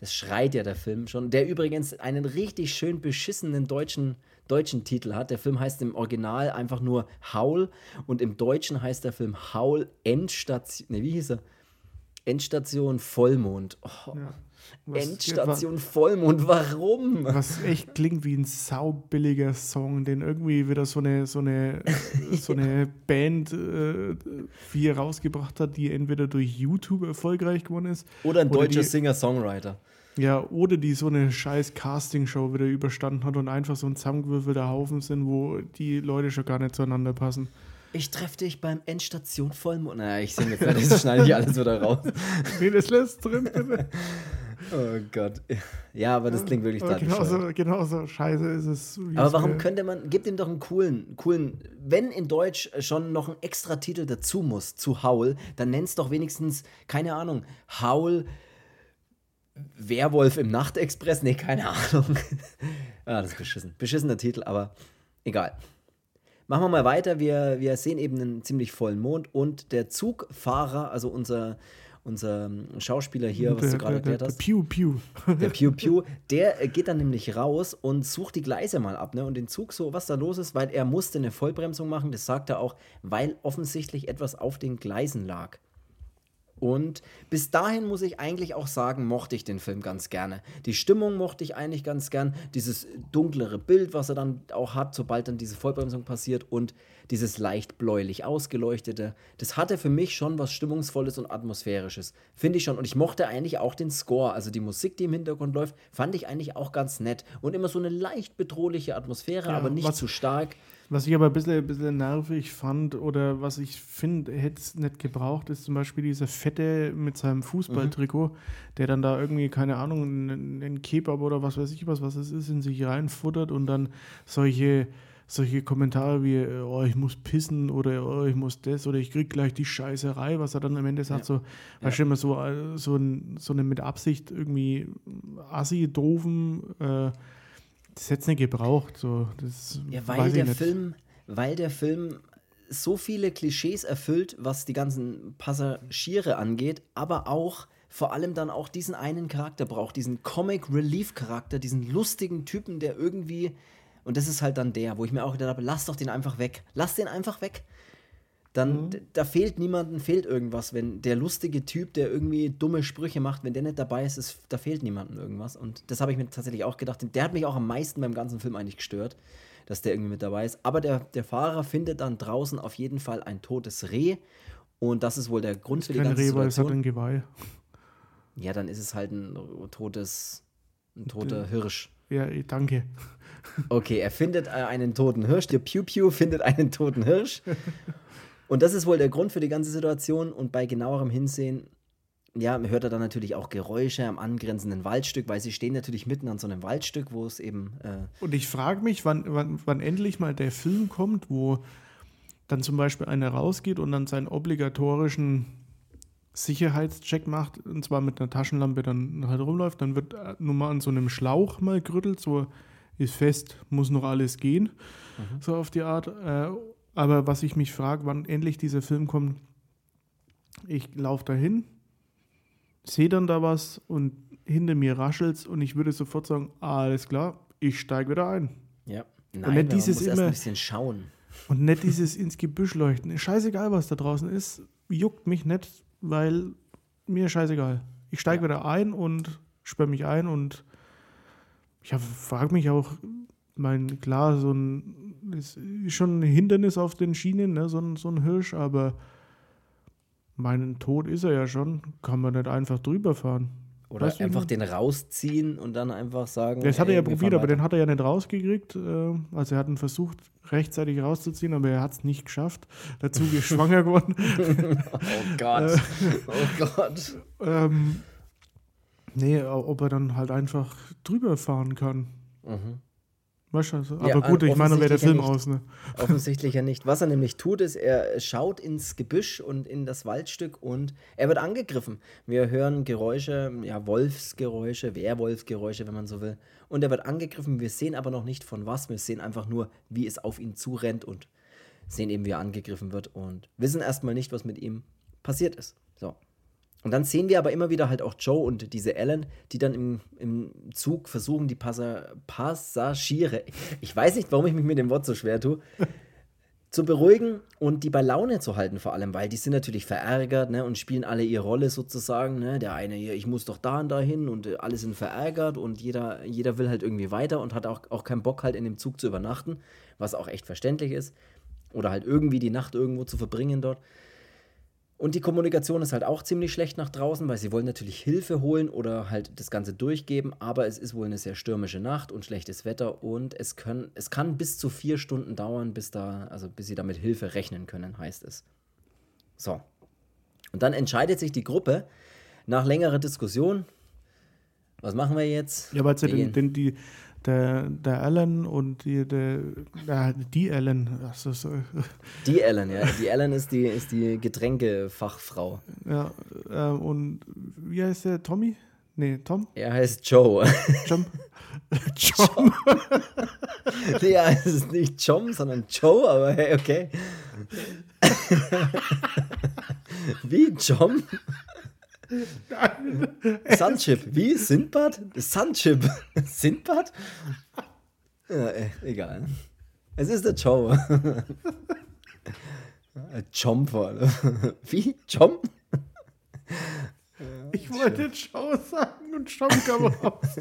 das schreit ja der Film schon. Der übrigens einen richtig schön beschissenen deutschen, deutschen Titel hat. Der Film heißt im Original einfach nur Howl und im Deutschen heißt der Film Howl Endstation. Ne, wie hieß er? Endstation Vollmond. Oh. Ja. Was, Endstation was, Vollmond, warum? Was echt klingt wie ein saubilliger Song, den irgendwie wieder so eine, so eine, so eine Band äh, wie rausgebracht hat, die entweder durch YouTube erfolgreich geworden ist. Oder ein oder deutscher Singer-Songwriter. Ja, oder die so eine scheiß Castingshow wieder überstanden hat und einfach so ein zusammengewürfelter Haufen sind, wo die Leute schon gar nicht zueinander passen. Ich treffe dich beim Endstation Vollmond. Naja, ich singe fertig, das schneide ich alles wieder raus. nee, das lässt drin, bitte. Oh Gott. Ja, aber das klingt wirklich total genauso, genauso scheiße ist es. Aber warum könnte man, gibt ihm doch einen coolen, coolen, wenn in Deutsch schon noch ein extra Titel dazu muss, zu Howl, dann nenn's doch wenigstens, keine Ahnung, Howl Werwolf im Nachtexpress? Nee, keine Ahnung. ah, das ist beschissen. Beschissener Titel, aber egal. Machen wir mal weiter. Wir, wir sehen eben einen ziemlich vollen Mond und der Zugfahrer, also unser, unser Schauspieler hier, was der, du gerade erklärt hast. Der Pew Pew. Der Pew Pew, der geht dann nämlich raus und sucht die Gleise mal ab, ne? Und den Zug so, was da los ist, weil er musste eine Vollbremsung machen, das sagt er auch, weil offensichtlich etwas auf den Gleisen lag. Und bis dahin muss ich eigentlich auch sagen, mochte ich den Film ganz gerne. Die Stimmung mochte ich eigentlich ganz gern. Dieses dunklere Bild, was er dann auch hat, sobald dann diese Vollbremsung passiert und dieses leicht bläulich ausgeleuchtete, das hatte für mich schon was Stimmungsvolles und Atmosphärisches. Finde ich schon. Und ich mochte eigentlich auch den Score, also die Musik, die im Hintergrund läuft, fand ich eigentlich auch ganz nett. Und immer so eine leicht bedrohliche Atmosphäre, ja, aber nicht was, zu stark. Was ich aber ein bisschen, ein bisschen nervig fand oder was ich finde, hätte es nicht gebraucht, ist zum Beispiel dieser Fette mit seinem Fußballtrikot, mhm. der dann da irgendwie, keine Ahnung, einen Kebab oder was weiß ich was, was es ist, in sich reinfuttert und dann solche solche Kommentare wie, oh, ich muss pissen oder oh, ich muss das oder ich krieg gleich die Scheißerei, was er dann am Ende sagt, ja. so, weißt du, immer so, äh, so, ein, so eine mit Absicht irgendwie assi, doofen, äh, das hätte es nicht gebraucht. So, das ja, weil der nicht. Film, weil der Film so viele Klischees erfüllt, was die ganzen Passagiere angeht, aber auch vor allem dann auch diesen einen Charakter braucht, diesen Comic Relief Charakter, diesen lustigen Typen, der irgendwie und das ist halt dann der, wo ich mir auch gedacht habe, lass doch den einfach weg. Lass den einfach weg. Dann, mhm. da fehlt niemandem, fehlt irgendwas. Wenn der lustige Typ, der irgendwie dumme Sprüche macht, wenn der nicht dabei ist, ist da fehlt niemandem irgendwas. Und das habe ich mir tatsächlich auch gedacht. Der hat mich auch am meisten beim ganzen Film eigentlich gestört, dass der irgendwie mit dabei ist. Aber der, der Fahrer findet dann draußen auf jeden Fall ein totes Reh. Und das ist wohl der Grund für die ganze Reh, Situation. Weil es hat ein Geweih. Ja, dann ist es halt ein totes, ein toter Hirsch. Ja, danke. Okay, er findet äh, einen toten Hirsch. Der Pew Pew findet einen toten Hirsch. Und das ist wohl der Grund für die ganze Situation. Und bei genauerem Hinsehen, ja, hört er dann natürlich auch Geräusche am angrenzenden Waldstück, weil sie stehen natürlich mitten an so einem Waldstück, wo es eben. Äh und ich frage mich, wann, wann, wann endlich mal der Film kommt, wo dann zum Beispiel einer rausgeht und dann seinen obligatorischen Sicherheitscheck macht, und zwar mit einer Taschenlampe dann halt rumläuft, dann wird äh, nur mal an so einem Schlauch mal gerüttelt, so ist fest, muss noch alles gehen, mhm. so auf die Art. Äh, aber was ich mich frage, wann endlich dieser Film kommt, ich laufe dahin, sehe dann da was und hinter mir raschelt und ich würde sofort sagen, alles klar, ich steige wieder ein. Ja. Nein, und nicht dieses immer, ein bisschen schauen. Und nicht dieses ins Gebüsch leuchten. Scheißegal, was da draußen ist, juckt mich nicht, weil mir scheißegal. Ich steige ja. wieder ein und sperre mich ein und ich frage mich auch, mein, klar, so ein ist schon ein Hindernis auf den Schienen, ne, so, ein, so ein Hirsch, aber meinen Tod ist er ja schon. Kann man nicht einfach drüber fahren. Oder weißt einfach den rausziehen und dann einfach sagen. Das hat er ja probiert, aber den hat er ja nicht rausgekriegt. Äh, also er hat ihn versucht, rechtzeitig rauszuziehen, aber er hat es nicht geschafft. Dazu ist schwanger geworden. oh Gott. Äh, oh Gott. Ähm, Nee, ob er dann halt einfach drüber fahren kann. Mhm. Weißt du, also, aber ja, gut, ich meine, wäre der Film ja aus, ne? Offensichtlich ja nicht. Was er nämlich tut, ist, er schaut ins Gebüsch und in das Waldstück und er wird angegriffen. Wir hören Geräusche, ja, Wolfsgeräusche, Werwolfgeräusche, wenn man so will. Und er wird angegriffen. Wir sehen aber noch nicht von was. Wir sehen einfach nur, wie es auf ihn zurennt und sehen eben, wie er angegriffen wird und wissen erstmal nicht, was mit ihm passiert ist. Und dann sehen wir aber immer wieder halt auch Joe und diese Ellen, die dann im, im Zug versuchen, die Passa Passagiere, ich weiß nicht, warum ich mich mit dem Wort so schwer tue, zu beruhigen und die bei Laune zu halten vor allem, weil die sind natürlich verärgert ne, und spielen alle ihre Rolle sozusagen. Ne? Der eine hier, ich muss doch da und da hin und äh, alle sind verärgert und jeder, jeder will halt irgendwie weiter und hat auch, auch keinen Bock halt in dem Zug zu übernachten, was auch echt verständlich ist. Oder halt irgendwie die Nacht irgendwo zu verbringen dort. Und die Kommunikation ist halt auch ziemlich schlecht nach draußen, weil sie wollen natürlich Hilfe holen oder halt das Ganze durchgeben, aber es ist wohl eine sehr stürmische Nacht und schlechtes Wetter und es, können, es kann bis zu vier Stunden dauern, bis da, also bis sie damit Hilfe rechnen können, heißt es. So. Und dann entscheidet sich die Gruppe nach längerer Diskussion, was machen wir jetzt? Ja, weil sie den, den, die, der, der Alan und die, der, der, die Alan. Also so. Die Alan, ja. Die Alan ist die, ist die Getränkefachfrau. Ja, äh, und wie heißt der? Tommy? Nee, Tom? Er heißt Joe. John. John. ja, es ist nicht John, sondern Joe, aber hey, okay. wie John? Sunchip. Wie? Sindbad? Sunchip. Sindbad? Ja, äh, egal. Es ist der Joe. Chom vor Wie? Chom? Ich wollte Joe sagen und Chom kam raus.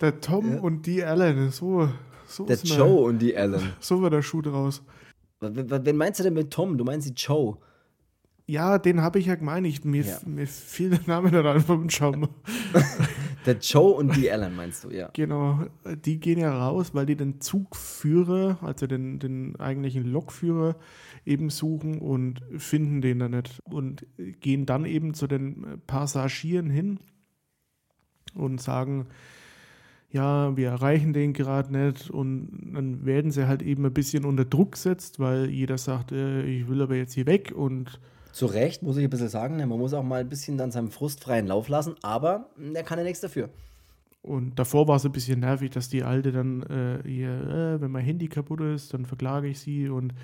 Der Tom ja. und die Allen, so. so der Joe und die Allen. So war der Schuh draus. Wen meinst du denn mit Tom? Du meinst die Joe. Ja, den habe ich ja gemeint. Ich, mir, ja. mir fiel der Name nicht an vom Joe. der Joe und die Ellen meinst du, ja. Genau, die gehen ja raus, weil die den Zugführer, also den, den eigentlichen Lokführer, eben suchen und finden den dann nicht. Und gehen dann eben zu den Passagieren hin und sagen, ja, wir erreichen den gerade nicht und dann werden sie halt eben ein bisschen unter Druck gesetzt, weil jeder sagt, äh, ich will aber jetzt hier weg und zu Recht, muss ich ein bisschen sagen. Man muss auch mal ein bisschen dann seinem Frust freien Lauf lassen, aber er kann ja nichts dafür. Und davor war es ein bisschen nervig, dass die Alte dann äh, hier, äh, wenn mein Handy kaputt ist, dann verklage ich sie und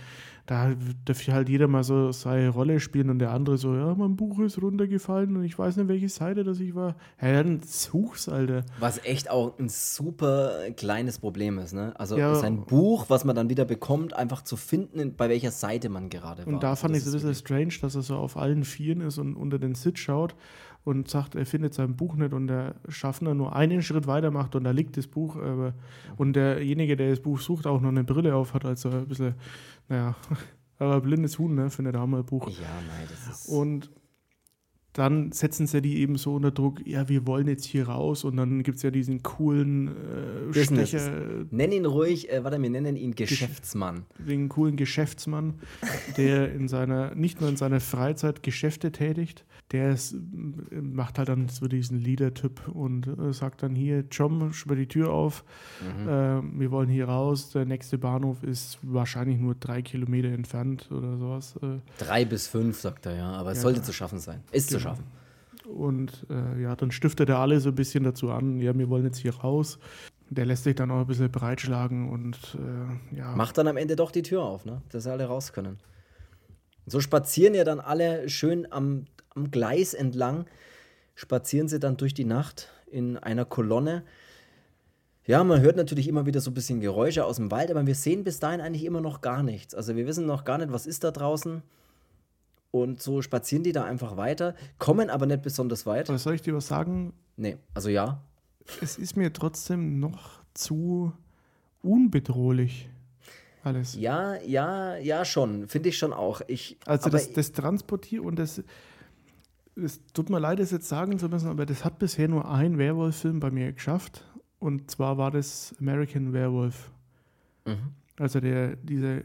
da darf halt jeder mal so seine Rolle spielen und der andere so, ja, mein Buch ist runtergefallen und ich weiß nicht, welche Seite das ich war. Ja, dann such's, Alter. Was echt auch ein super kleines Problem ist, ne? Also ja. sein Buch, was man dann wieder bekommt, einfach zu finden, bei welcher Seite man gerade war. Und da fand ich es ein bisschen strange, dass er so auf allen Vieren ist und unter den Sitz schaut und sagt, er findet sein Buch nicht und der Schaffner nur einen Schritt weiter macht und da liegt das Buch. Aber, und derjenige, der das Buch sucht, auch noch eine Brille auf hat, also ein bisschen, naja, aber blindes Huhn, ne, findet auch mal ein Buch. Ja, nein, das ist. Und dann setzen sie die eben so unter Druck, ja, wir wollen jetzt hier raus und dann gibt es ja diesen coolen äh, Stecher. Nenn ihn ruhig, äh, warte, wir nennen ihn Geschäftsmann. Den coolen Geschäftsmann, der in seiner, nicht nur in seiner Freizeit Geschäfte tätigt, der ist, macht halt dann so diesen Leader-Typ und äh, sagt dann hier, John, sperr die Tür auf, mhm. äh, wir wollen hier raus, der nächste Bahnhof ist wahrscheinlich nur drei Kilometer entfernt oder sowas. Äh. Drei bis fünf, sagt er, ja, aber es ja, sollte zu schaffen sein. Ist genau. zu schaffen. Und äh, ja, dann stiftet er alle so ein bisschen dazu an, ja, wir wollen jetzt hier raus. Der lässt sich dann auch ein bisschen breitschlagen und äh, ja. Macht dann am Ende doch die Tür auf, ne? dass alle raus können. So spazieren ja dann alle schön am am Gleis entlang spazieren sie dann durch die Nacht in einer Kolonne. Ja, man hört natürlich immer wieder so ein bisschen Geräusche aus dem Wald, aber wir sehen bis dahin eigentlich immer noch gar nichts. Also wir wissen noch gar nicht, was ist da draußen. Und so spazieren die da einfach weiter, kommen aber nicht besonders weit. Aber soll ich dir was sagen? Nee, also ja. Es ist mir trotzdem noch zu unbedrohlich alles. Ja, ja, ja, schon. Finde ich schon auch. Ich, also das, das Transportieren und das es tut mir leid, es jetzt sagen zu müssen, aber das hat bisher nur ein Werwolf-Film bei mir geschafft. Und zwar war das American Werewolf. Mhm. Also der, dieser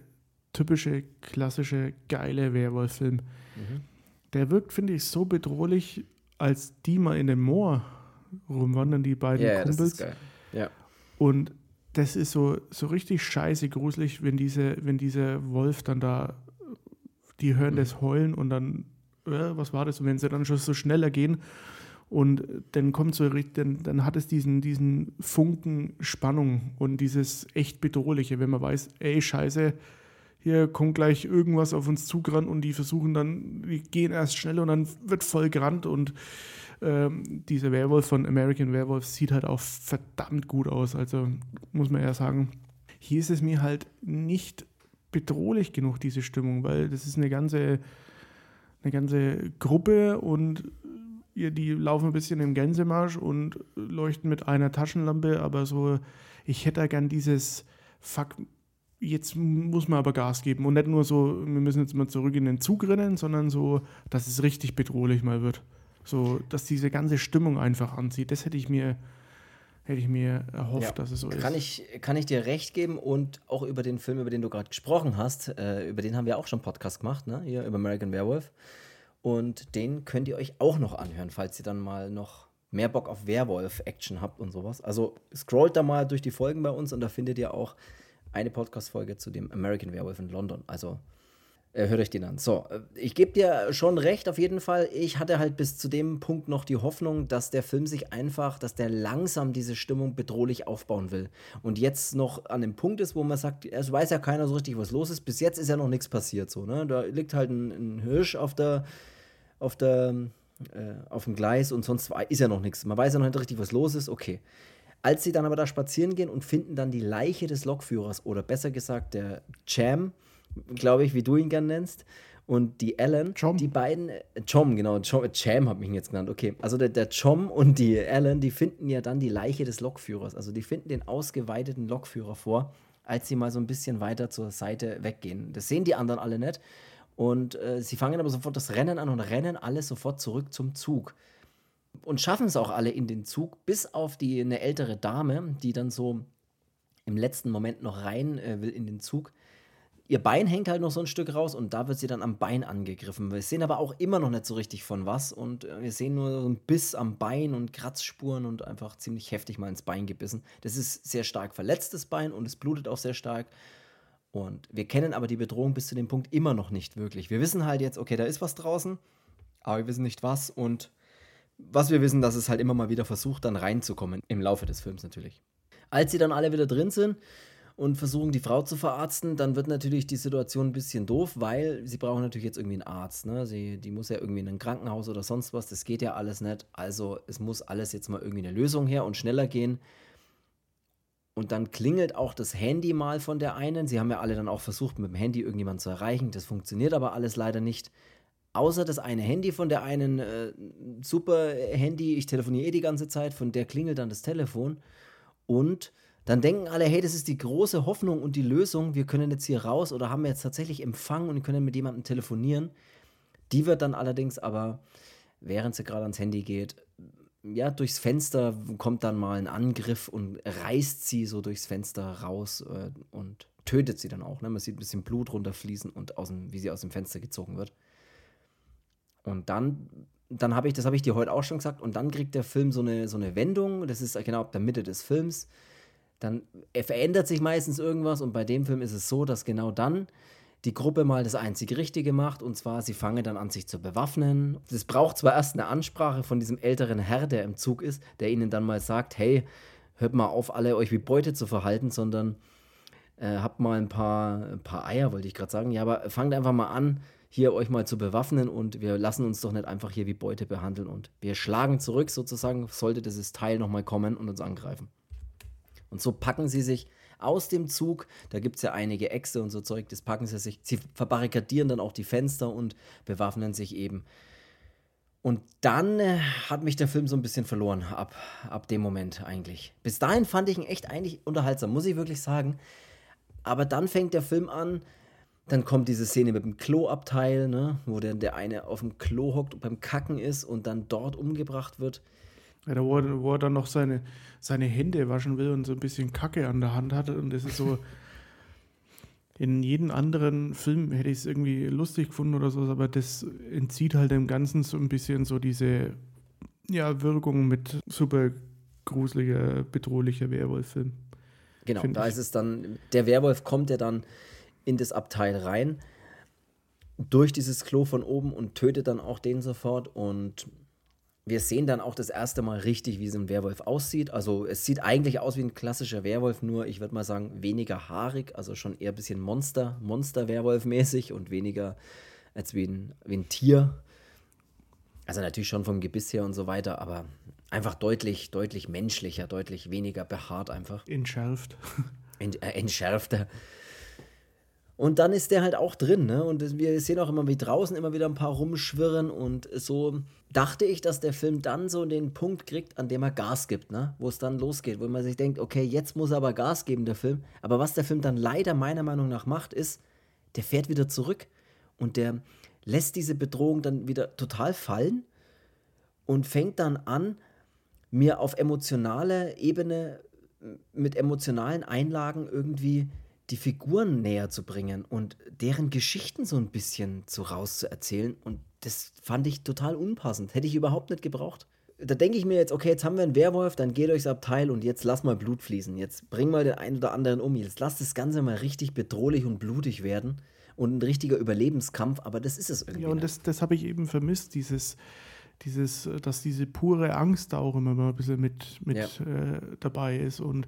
typische, klassische, geile Werwolf-Film. Mhm. Der wirkt, finde ich, so bedrohlich, als die mal in dem Moor rumwandern, die beiden yeah, Kumpels. Das ist geil. Ja. Und das ist so, so richtig scheiße gruselig, wenn, diese, wenn dieser Wolf dann da, die hören mhm. das Heulen und dann äh, was war das? Und wenn sie dann schon so schneller gehen und dann kommt so, dann, dann hat es diesen, diesen Funken Spannung und dieses echt Bedrohliche, wenn man weiß, ey, scheiße, hier kommt gleich irgendwas auf uns zugerannt und die versuchen dann, die gehen erst schnell und dann wird voll gerannt und ähm, dieser Werwolf von American Werewolf sieht halt auch verdammt gut aus. Also muss man eher sagen, hier ist es mir halt nicht bedrohlich genug, diese Stimmung, weil das ist eine ganze, eine ganze Gruppe und die laufen ein bisschen im Gänsemarsch und leuchten mit einer Taschenlampe, aber so, ich hätte gern dieses Fuck, jetzt muss man aber Gas geben und nicht nur so, wir müssen jetzt mal zurück in den Zug rennen, sondern so, dass es richtig bedrohlich mal wird. So, dass diese ganze Stimmung einfach anzieht. Das hätte ich mir, hätte ich mir erhofft, ja, dass es so kann ist. Ich, kann ich dir recht geben und auch über den Film, über den du gerade gesprochen hast, äh, über den haben wir auch schon Podcast gemacht, ne? hier über American Werewolf. Und den könnt ihr euch auch noch anhören, falls ihr dann mal noch mehr Bock auf Werwolf-Action habt und sowas. Also scrollt da mal durch die Folgen bei uns und da findet ihr auch eine Podcast-Folge zu dem American Werewolf in London. Also äh, hört euch den an. So, äh, ich gebe dir schon recht, auf jeden Fall. Ich hatte halt bis zu dem Punkt noch die Hoffnung, dass der Film sich einfach, dass der langsam diese Stimmung bedrohlich aufbauen will. Und jetzt noch an dem Punkt ist, wo man sagt, es weiß ja keiner so richtig, was los ist. Bis jetzt ist ja noch nichts passiert. So, ne? Da liegt halt ein, ein Hirsch auf der, auf der, äh, auf dem Gleis und sonst ist ja noch nichts. Man weiß ja noch nicht richtig, was los ist. Okay. Als sie dann aber da spazieren gehen und finden dann die Leiche des Lokführers oder besser gesagt der Cham, glaube ich, wie du ihn gern nennst, und die Ellen, Chom. die beiden, äh, Chom, genau, Chom, Cham habe ich ihn jetzt genannt, okay. Also der, der Chom und die Ellen, die finden ja dann die Leiche des Lokführers, also die finden den ausgeweiteten Lokführer vor, als sie mal so ein bisschen weiter zur Seite weggehen. Das sehen die anderen alle nicht. Und äh, sie fangen aber sofort das Rennen an und rennen alle sofort zurück zum Zug und schaffen es auch alle in den Zug, bis auf die eine ältere Dame, die dann so im letzten Moment noch rein äh, will in den Zug. Ihr Bein hängt halt noch so ein Stück raus und da wird sie dann am Bein angegriffen. Wir sehen aber auch immer noch nicht so richtig von was und äh, wir sehen nur so einen Biss am Bein und Kratzspuren und einfach ziemlich heftig mal ins Bein gebissen. Das ist sehr stark verletztes Bein und es blutet auch sehr stark. Und wir kennen aber die Bedrohung bis zu dem Punkt immer noch nicht wirklich. Wir wissen halt jetzt, okay, da ist was draußen, aber wir wissen nicht was und was wir wissen, dass es halt immer mal wieder versucht, dann reinzukommen, im Laufe des Films natürlich. Als sie dann alle wieder drin sind und versuchen, die Frau zu verarzten, dann wird natürlich die Situation ein bisschen doof, weil sie brauchen natürlich jetzt irgendwie einen Arzt. Ne? Sie, die muss ja irgendwie in ein Krankenhaus oder sonst was, das geht ja alles nicht. Also es muss alles jetzt mal irgendwie eine Lösung her und schneller gehen. Und dann klingelt auch das Handy mal von der einen. Sie haben ja alle dann auch versucht, mit dem Handy irgendjemanden zu erreichen. Das funktioniert aber alles leider nicht. Außer das eine Handy von der einen äh, super Handy, ich telefoniere eh die ganze Zeit, von der klingelt dann das Telefon. Und dann denken alle, hey, das ist die große Hoffnung und die Lösung, wir können jetzt hier raus oder haben jetzt tatsächlich Empfang und können mit jemandem telefonieren. Die wird dann allerdings aber, während sie gerade ans Handy geht, ja, durchs Fenster kommt dann mal ein Angriff und reißt sie so durchs Fenster raus äh, und tötet sie dann auch. Ne? Man sieht ein bisschen Blut runterfließen und aus dem, wie sie aus dem Fenster gezogen wird. Und dann, dann habe ich, das habe ich dir heute auch schon gesagt, und dann kriegt der Film so eine, so eine Wendung, das ist genau ab der Mitte des Films. Dann verändert sich meistens irgendwas und bei dem Film ist es so, dass genau dann die Gruppe mal das einzig Richtige macht und zwar, sie fangen dann an, sich zu bewaffnen. Es braucht zwar erst eine Ansprache von diesem älteren Herr, der im Zug ist, der ihnen dann mal sagt: Hey, hört mal auf, alle euch wie Beute zu verhalten, sondern äh, habt mal ein paar, ein paar Eier, wollte ich gerade sagen. Ja, aber fangt einfach mal an, hier euch mal zu bewaffnen und wir lassen uns doch nicht einfach hier wie Beute behandeln und wir schlagen zurück sozusagen, sollte dieses Teil nochmal kommen und uns angreifen. Und so packen sie sich aus dem Zug, da gibt es ja einige Äxte und so Zeug, das packen sie sich, sie verbarrikadieren dann auch die Fenster und bewaffnen sich eben. Und dann äh, hat mich der Film so ein bisschen verloren, ab, ab dem Moment eigentlich. Bis dahin fand ich ihn echt eigentlich unterhaltsam, muss ich wirklich sagen. Aber dann fängt der Film an, dann kommt diese Szene mit dem Kloabteil, ne, wo der, der eine auf dem Klo hockt und beim Kacken ist und dann dort umgebracht wird. Ja, da wo er, wo er dann noch seine, seine Hände waschen will und so ein bisschen Kacke an der Hand hat. Und das ist so. in jedem anderen Film hätte ich es irgendwie lustig gefunden oder so, aber das entzieht halt dem Ganzen so ein bisschen so diese ja, Wirkung mit super gruseliger, bedrohlicher Werwolf-Film. Genau, da ich. ist es dann, der Werwolf kommt ja dann in das Abteil rein, durch dieses Klo von oben und tötet dann auch den sofort. Und wir sehen dann auch das erste Mal richtig, wie so ein Werwolf aussieht. Also es sieht eigentlich aus wie ein klassischer Werwolf, nur ich würde mal sagen, weniger haarig, also schon eher ein bisschen Monster, Monster-Werwolf-mäßig und weniger als wie ein, wie ein Tier. Also natürlich schon vom Gebiss her und so weiter, aber einfach deutlich, deutlich menschlicher, deutlich weniger behaart einfach. Entschärft. Ent, äh, entschärfter. Und dann ist der halt auch drin, ne? Und wir sehen auch immer wie draußen immer wieder ein paar rumschwirren und so dachte ich, dass der Film dann so den Punkt kriegt, an dem er Gas gibt, ne? Wo es dann losgeht, wo man sich denkt, okay, jetzt muss er aber Gas geben, der Film. Aber was der Film dann leider meiner Meinung nach macht, ist, der fährt wieder zurück und der lässt diese Bedrohung dann wieder total fallen und fängt dann an, mir auf emotionaler Ebene mit emotionalen Einlagen irgendwie die Figuren näher zu bringen und deren Geschichten so ein bisschen so rauszuerzählen. Und das fand ich total unpassend. Hätte ich überhaupt nicht gebraucht. Da denke ich mir jetzt, okay, jetzt haben wir einen Werwolf, dann geht durchs Abteil und jetzt lass mal Blut fließen. Jetzt bring mal den einen oder anderen um. Jetzt lass das Ganze mal richtig bedrohlich und blutig werden und ein richtiger Überlebenskampf, aber das ist es irgendwie. Ja, und das, das habe ich eben vermisst, dieses, dieses, dass diese pure Angst da auch immer mal ein bisschen mit, mit ja. äh, dabei ist und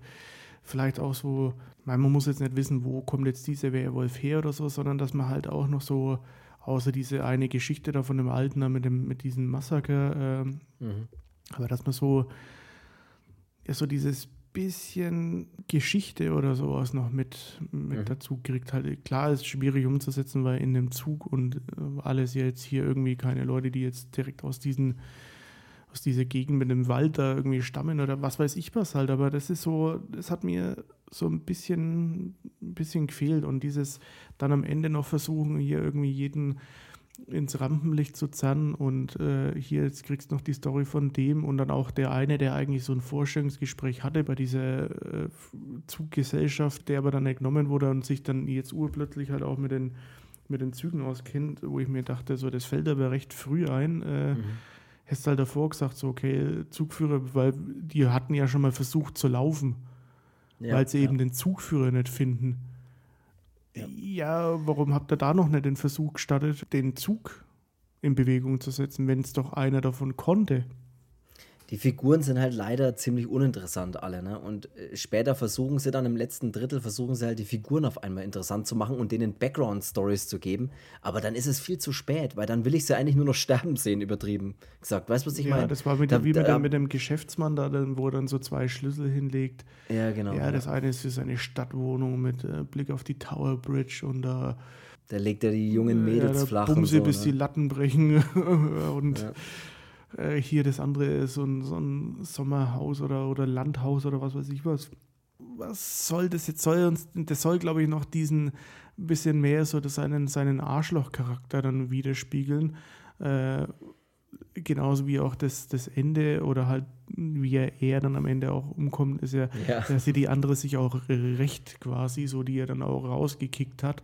vielleicht auch so, man muss jetzt nicht wissen, wo kommt jetzt dieser Werwolf her oder so, sondern dass man halt auch noch so, außer diese eine Geschichte da von dem Alten mit, dem, mit diesem Massaker, äh, mhm. aber dass man so, ja, so dieses bisschen Geschichte oder sowas noch mit, mit mhm. dazu kriegt. Halt, klar ist schwierig umzusetzen, weil in dem Zug und äh, alles jetzt hier irgendwie keine Leute, die jetzt direkt aus diesen aus dieser Gegend mit dem Wald da irgendwie stammen oder was weiß ich was halt, aber das ist so, das hat mir so ein bisschen, ein bisschen gefehlt und dieses dann am Ende noch versuchen, hier irgendwie jeden ins Rampenlicht zu zerren und äh, hier jetzt kriegst du noch die Story von dem und dann auch der eine, der eigentlich so ein Vorstellungsgespräch hatte bei dieser äh, Zuggesellschaft, der aber dann entnommen wurde und sich dann jetzt urplötzlich halt auch mit den, mit den Zügen auskennt, wo ich mir dachte, so das fällt aber recht früh ein. Äh, mhm. Hast halt davor gesagt, so okay, Zugführer, weil die hatten ja schon mal versucht zu laufen, ja, weil sie ja. eben den Zugführer nicht finden. Ja. ja, warum habt ihr da noch nicht den Versuch gestartet, den Zug in Bewegung zu setzen, wenn es doch einer davon konnte? Die Figuren sind halt leider ziemlich uninteressant alle, ne? Und äh, später versuchen sie dann im letzten Drittel, versuchen sie halt die Figuren auf einmal interessant zu machen und denen Background-Stories zu geben. Aber dann ist es viel zu spät, weil dann will ich sie eigentlich nur noch sterben sehen, übertrieben gesagt. Weißt du, was ich meine? Ja, das war mit, da, wie mit, da, mit, dem Geschäftsmann da, wo er dann so zwei Schlüssel hinlegt. Ja, genau. Ja, das eine ist für seine Stadtwohnung mit äh, Blick auf die Tower Bridge und da. Äh, da legt er die jungen Mädels ja, flach. Bumse, so, bis ne? die Latten brechen und. Ja äh, hier das andere ist so ein, so ein Sommerhaus oder, oder Landhaus oder was weiß ich was. Was soll das jetzt? Soll uns, das soll, glaube ich, noch diesen bisschen mehr so seinen, seinen Arschloch-Charakter dann widerspiegeln. Äh, genauso wie auch das, das Ende oder halt wie er, er dann am Ende auch umkommt, ist ja, ja. dass sie die andere sich auch recht quasi, so die er dann auch rausgekickt hat.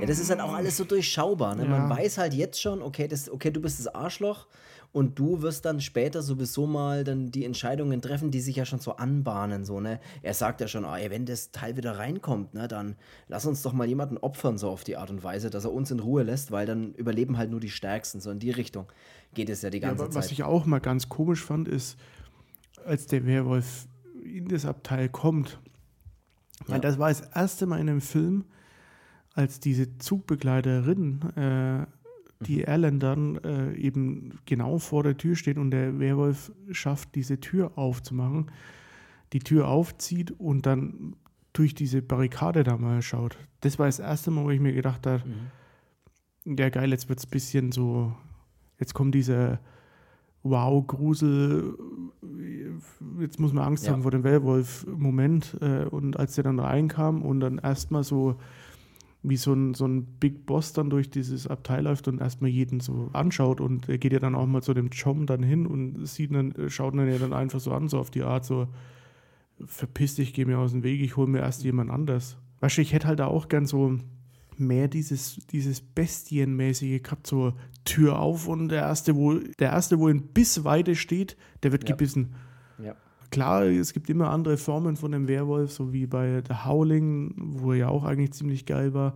Ja, das ist halt auch alles so durchschaubar. Ne? Ja. Man weiß halt jetzt schon, okay, das, okay, du bist das Arschloch und du wirst dann später sowieso mal dann die Entscheidungen treffen, die sich ja schon so anbahnen. So, ne? Er sagt ja schon, oh, ey, wenn das Teil wieder reinkommt, ne, dann lass uns doch mal jemanden opfern, so auf die Art und Weise, dass er uns in Ruhe lässt, weil dann überleben halt nur die Stärksten. So in die Richtung geht es ja die ganze ja, Zeit. Was ich auch mal ganz komisch fand, ist, als der Werwolf in das Abteil kommt, ja. meine, das war das erste Mal in einem Film, als diese Zugbegleiterin, äh, die mhm. Ellen dann äh, eben genau vor der Tür steht und der Werwolf schafft, diese Tür aufzumachen, die Tür aufzieht und dann durch diese Barrikade da mal schaut. Das war das erste Mal, wo ich mir gedacht habe, mhm. ja geil, jetzt wird es ein bisschen so, jetzt kommt dieser Wow-Grusel, jetzt muss man Angst ja. haben vor dem Werwolf-Moment. Äh, und als der dann reinkam und dann erstmal so wie so ein, so ein Big Boss dann durch dieses Abteil läuft und erstmal jeden so anschaut und er geht ja dann auch mal zu dem Chom dann hin und sieht dann, schaut dann ja dann einfach so an, so auf die Art, so verpiss dich, geh mir aus dem Weg, ich hole mir erst jemand anders. Weißt du, ich hätte halt da auch gern so mehr dieses, dieses Bestienmäßige gehabt, so Tür auf und der erste, wo, der erste, wo in Bissweite steht, der wird ja. gebissen. Klar, es gibt immer andere Formen von dem Werwolf, so wie bei The Howling, wo er ja auch eigentlich ziemlich geil war.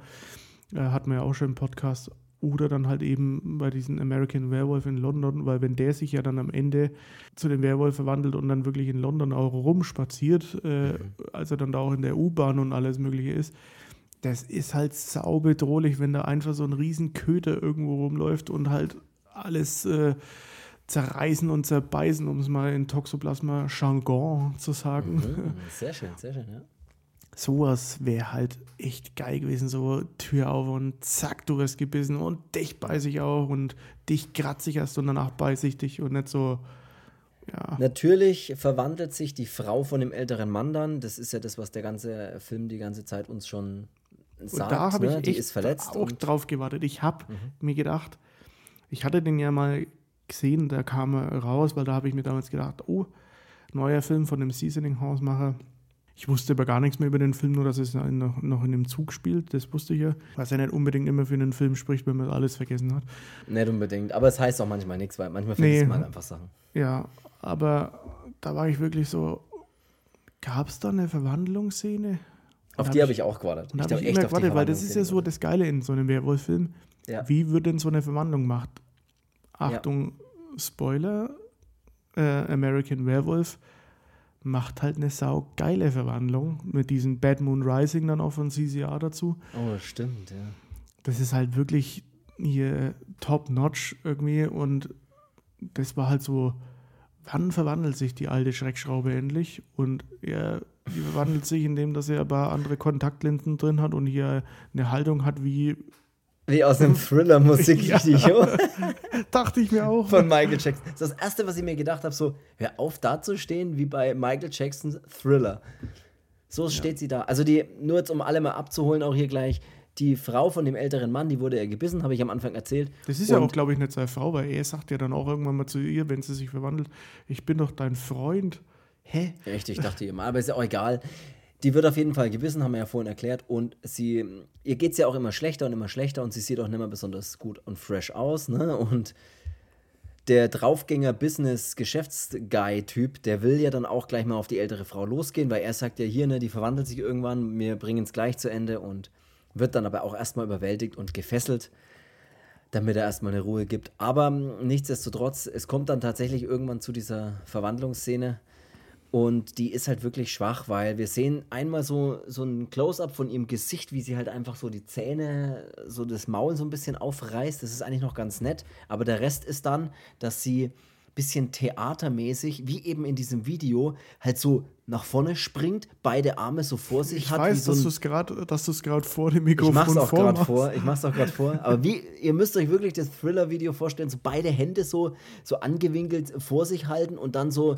Äh, hat man ja auch schon im Podcast. Oder dann halt eben bei diesem American Werewolf in London, weil wenn der sich ja dann am Ende zu dem Werwolf verwandelt und dann wirklich in London auch rumspaziert, äh, mhm. als er dann da auch in der U-Bahn und alles Mögliche ist, das ist halt saubedrohlich, wenn da einfach so ein riesen Köter irgendwo rumläuft und halt alles äh, zerreißen und zerbeißen, um es mal in Toxoplasma Jargon zu sagen. Mhm, sehr schön, sehr schön, ja. sowas wäre halt echt geil gewesen. So Tür auf und zack, du wirst gebissen und dich beiß ich auch und dich kratze ich erst und danach beiß ich dich und nicht so. Ja. Natürlich verwandelt sich die Frau von dem älteren Mann dann. Das ist ja das, was der ganze Film die ganze Zeit uns schon sagt. Und da habe ne? ich die echt ist verletzt. auch drauf gewartet. Ich habe mir gedacht, ich hatte den ja mal gesehen, da kam er raus, weil da habe ich mir damals gedacht, oh, neuer Film von dem Seasoning-Hausmacher. Ich wusste aber gar nichts mehr über den Film, nur dass es noch, noch in dem Zug spielt, das wusste ich ja. Was ja nicht unbedingt immer für einen Film spricht, wenn man alles vergessen hat. nicht unbedingt. Aber es heißt auch manchmal nichts, weil manchmal vergisst Nee. man einfach Sachen. Ja, aber da war ich wirklich so, gab es da eine Verwandlungsszene? Auf hab die habe ich- auch gewartet. Ich habe echt immer gewartet, weil das ist ja so das Geile in so einem Werwolf-Film. Ja. Wie wird denn so eine Verwandlung gemacht? Achtung, Spoiler, äh, American Werewolf macht halt eine saugeile Verwandlung mit diesem Bad Moon Rising dann auch von CCR dazu. Oh, stimmt, ja. Das ist halt wirklich hier top-notch irgendwie und das war halt so, wann verwandelt sich die alte Schreckschraube endlich? Und er die verwandelt sich, indem dass er ein paar andere Kontaktlinsen drin hat und hier eine Haltung hat wie, Wie aus einem Thriller-Musikvideo dachte ich mir auch. von Michael Jackson. Das ist das Erste, was ich mir gedacht habe, so, hör auf da zu stehen, wie bei Michael Jacksons Thriller. So steht sie da. Also die, nur jetzt um alle mal abzuholen, auch hier gleich, die Frau von dem älteren Mann, die wurde ja gebissen, habe ich am Anfang erzählt. Das ist ja Und- auch, glaube ich, nicht seine Frau, weil er sagt ja dann auch irgendwann mal zu ihr, wenn sie sich verwandelt, ich bin doch dein Freund. Hä? Richtig, dachte ich immer. Aber ist ja auch egal. Die wird auf jeden Fall gebissen, haben wir ja vorhin erklärt. Und sie, ihr geht es ja auch immer schlechter und immer schlechter und sie sieht auch nicht mehr besonders gut und fresh aus. Ne? Und der Draufgänger-Business-Geschäftsguy-Typ, der will ja dann auch gleich mal auf die ältere Frau losgehen, weil er sagt ja hier, ne, die verwandelt sich irgendwann, wir bringen es gleich zu Ende und wird dann aber auch erstmal überwältigt und gefesselt, damit er erstmal eine Ruhe gibt. Aber nichtsdestotrotz, es kommt dann tatsächlich irgendwann zu dieser Verwandlungsszene. Und die ist halt wirklich schwach, weil wir sehen einmal so, so ein Close-up von ihrem Gesicht, wie sie halt einfach so die Zähne, so das Maul so ein bisschen aufreißt. Das ist eigentlich noch ganz nett. Aber der Rest ist dann, dass sie ein bisschen theatermäßig, wie eben in diesem Video, halt so nach vorne springt, beide Arme so vor sich Ich hat. weiß, wie so dass du es gerade, dass du es gerade vor dem ich Mikrofon mach's auch gerade vor. Ich mach's auch gerade vor. Aber wie, ihr müsst euch wirklich das Thriller-Video vorstellen, so beide Hände so, so angewinkelt vor sich halten und dann so.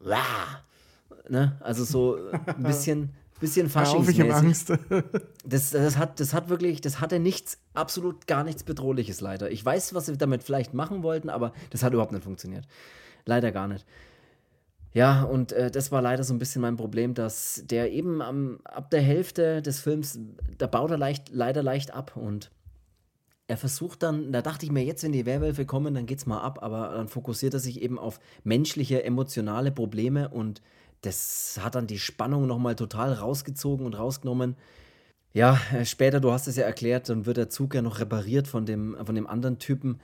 Wah, ne? Also so ein bisschen, bisschen Hör auf, ich faschingsmäßig. Angst. Das, das, hat, das hat wirklich, das hatte nichts, absolut gar nichts Bedrohliches leider. Ich weiß, was sie damit vielleicht machen wollten, aber das hat überhaupt nicht funktioniert. Leider gar nicht. Ja, und äh, das war leider so ein bisschen mein Problem, dass der eben am, ab der Hälfte des Films, da baut er leicht, leider leicht ab und er versucht dann, da dachte ich mir, jetzt, wenn die Werwölfe kommen, dann geht's mal ab, aber dann fokussiert er sich eben auf menschliche, emotionale Probleme und das hat dann die Spannung nochmal total rausgezogen und rausgenommen. Ja, äh, später, du hast es ja erklärt, dann wird der Zug ja noch repariert von dem, von dem anderen Typen,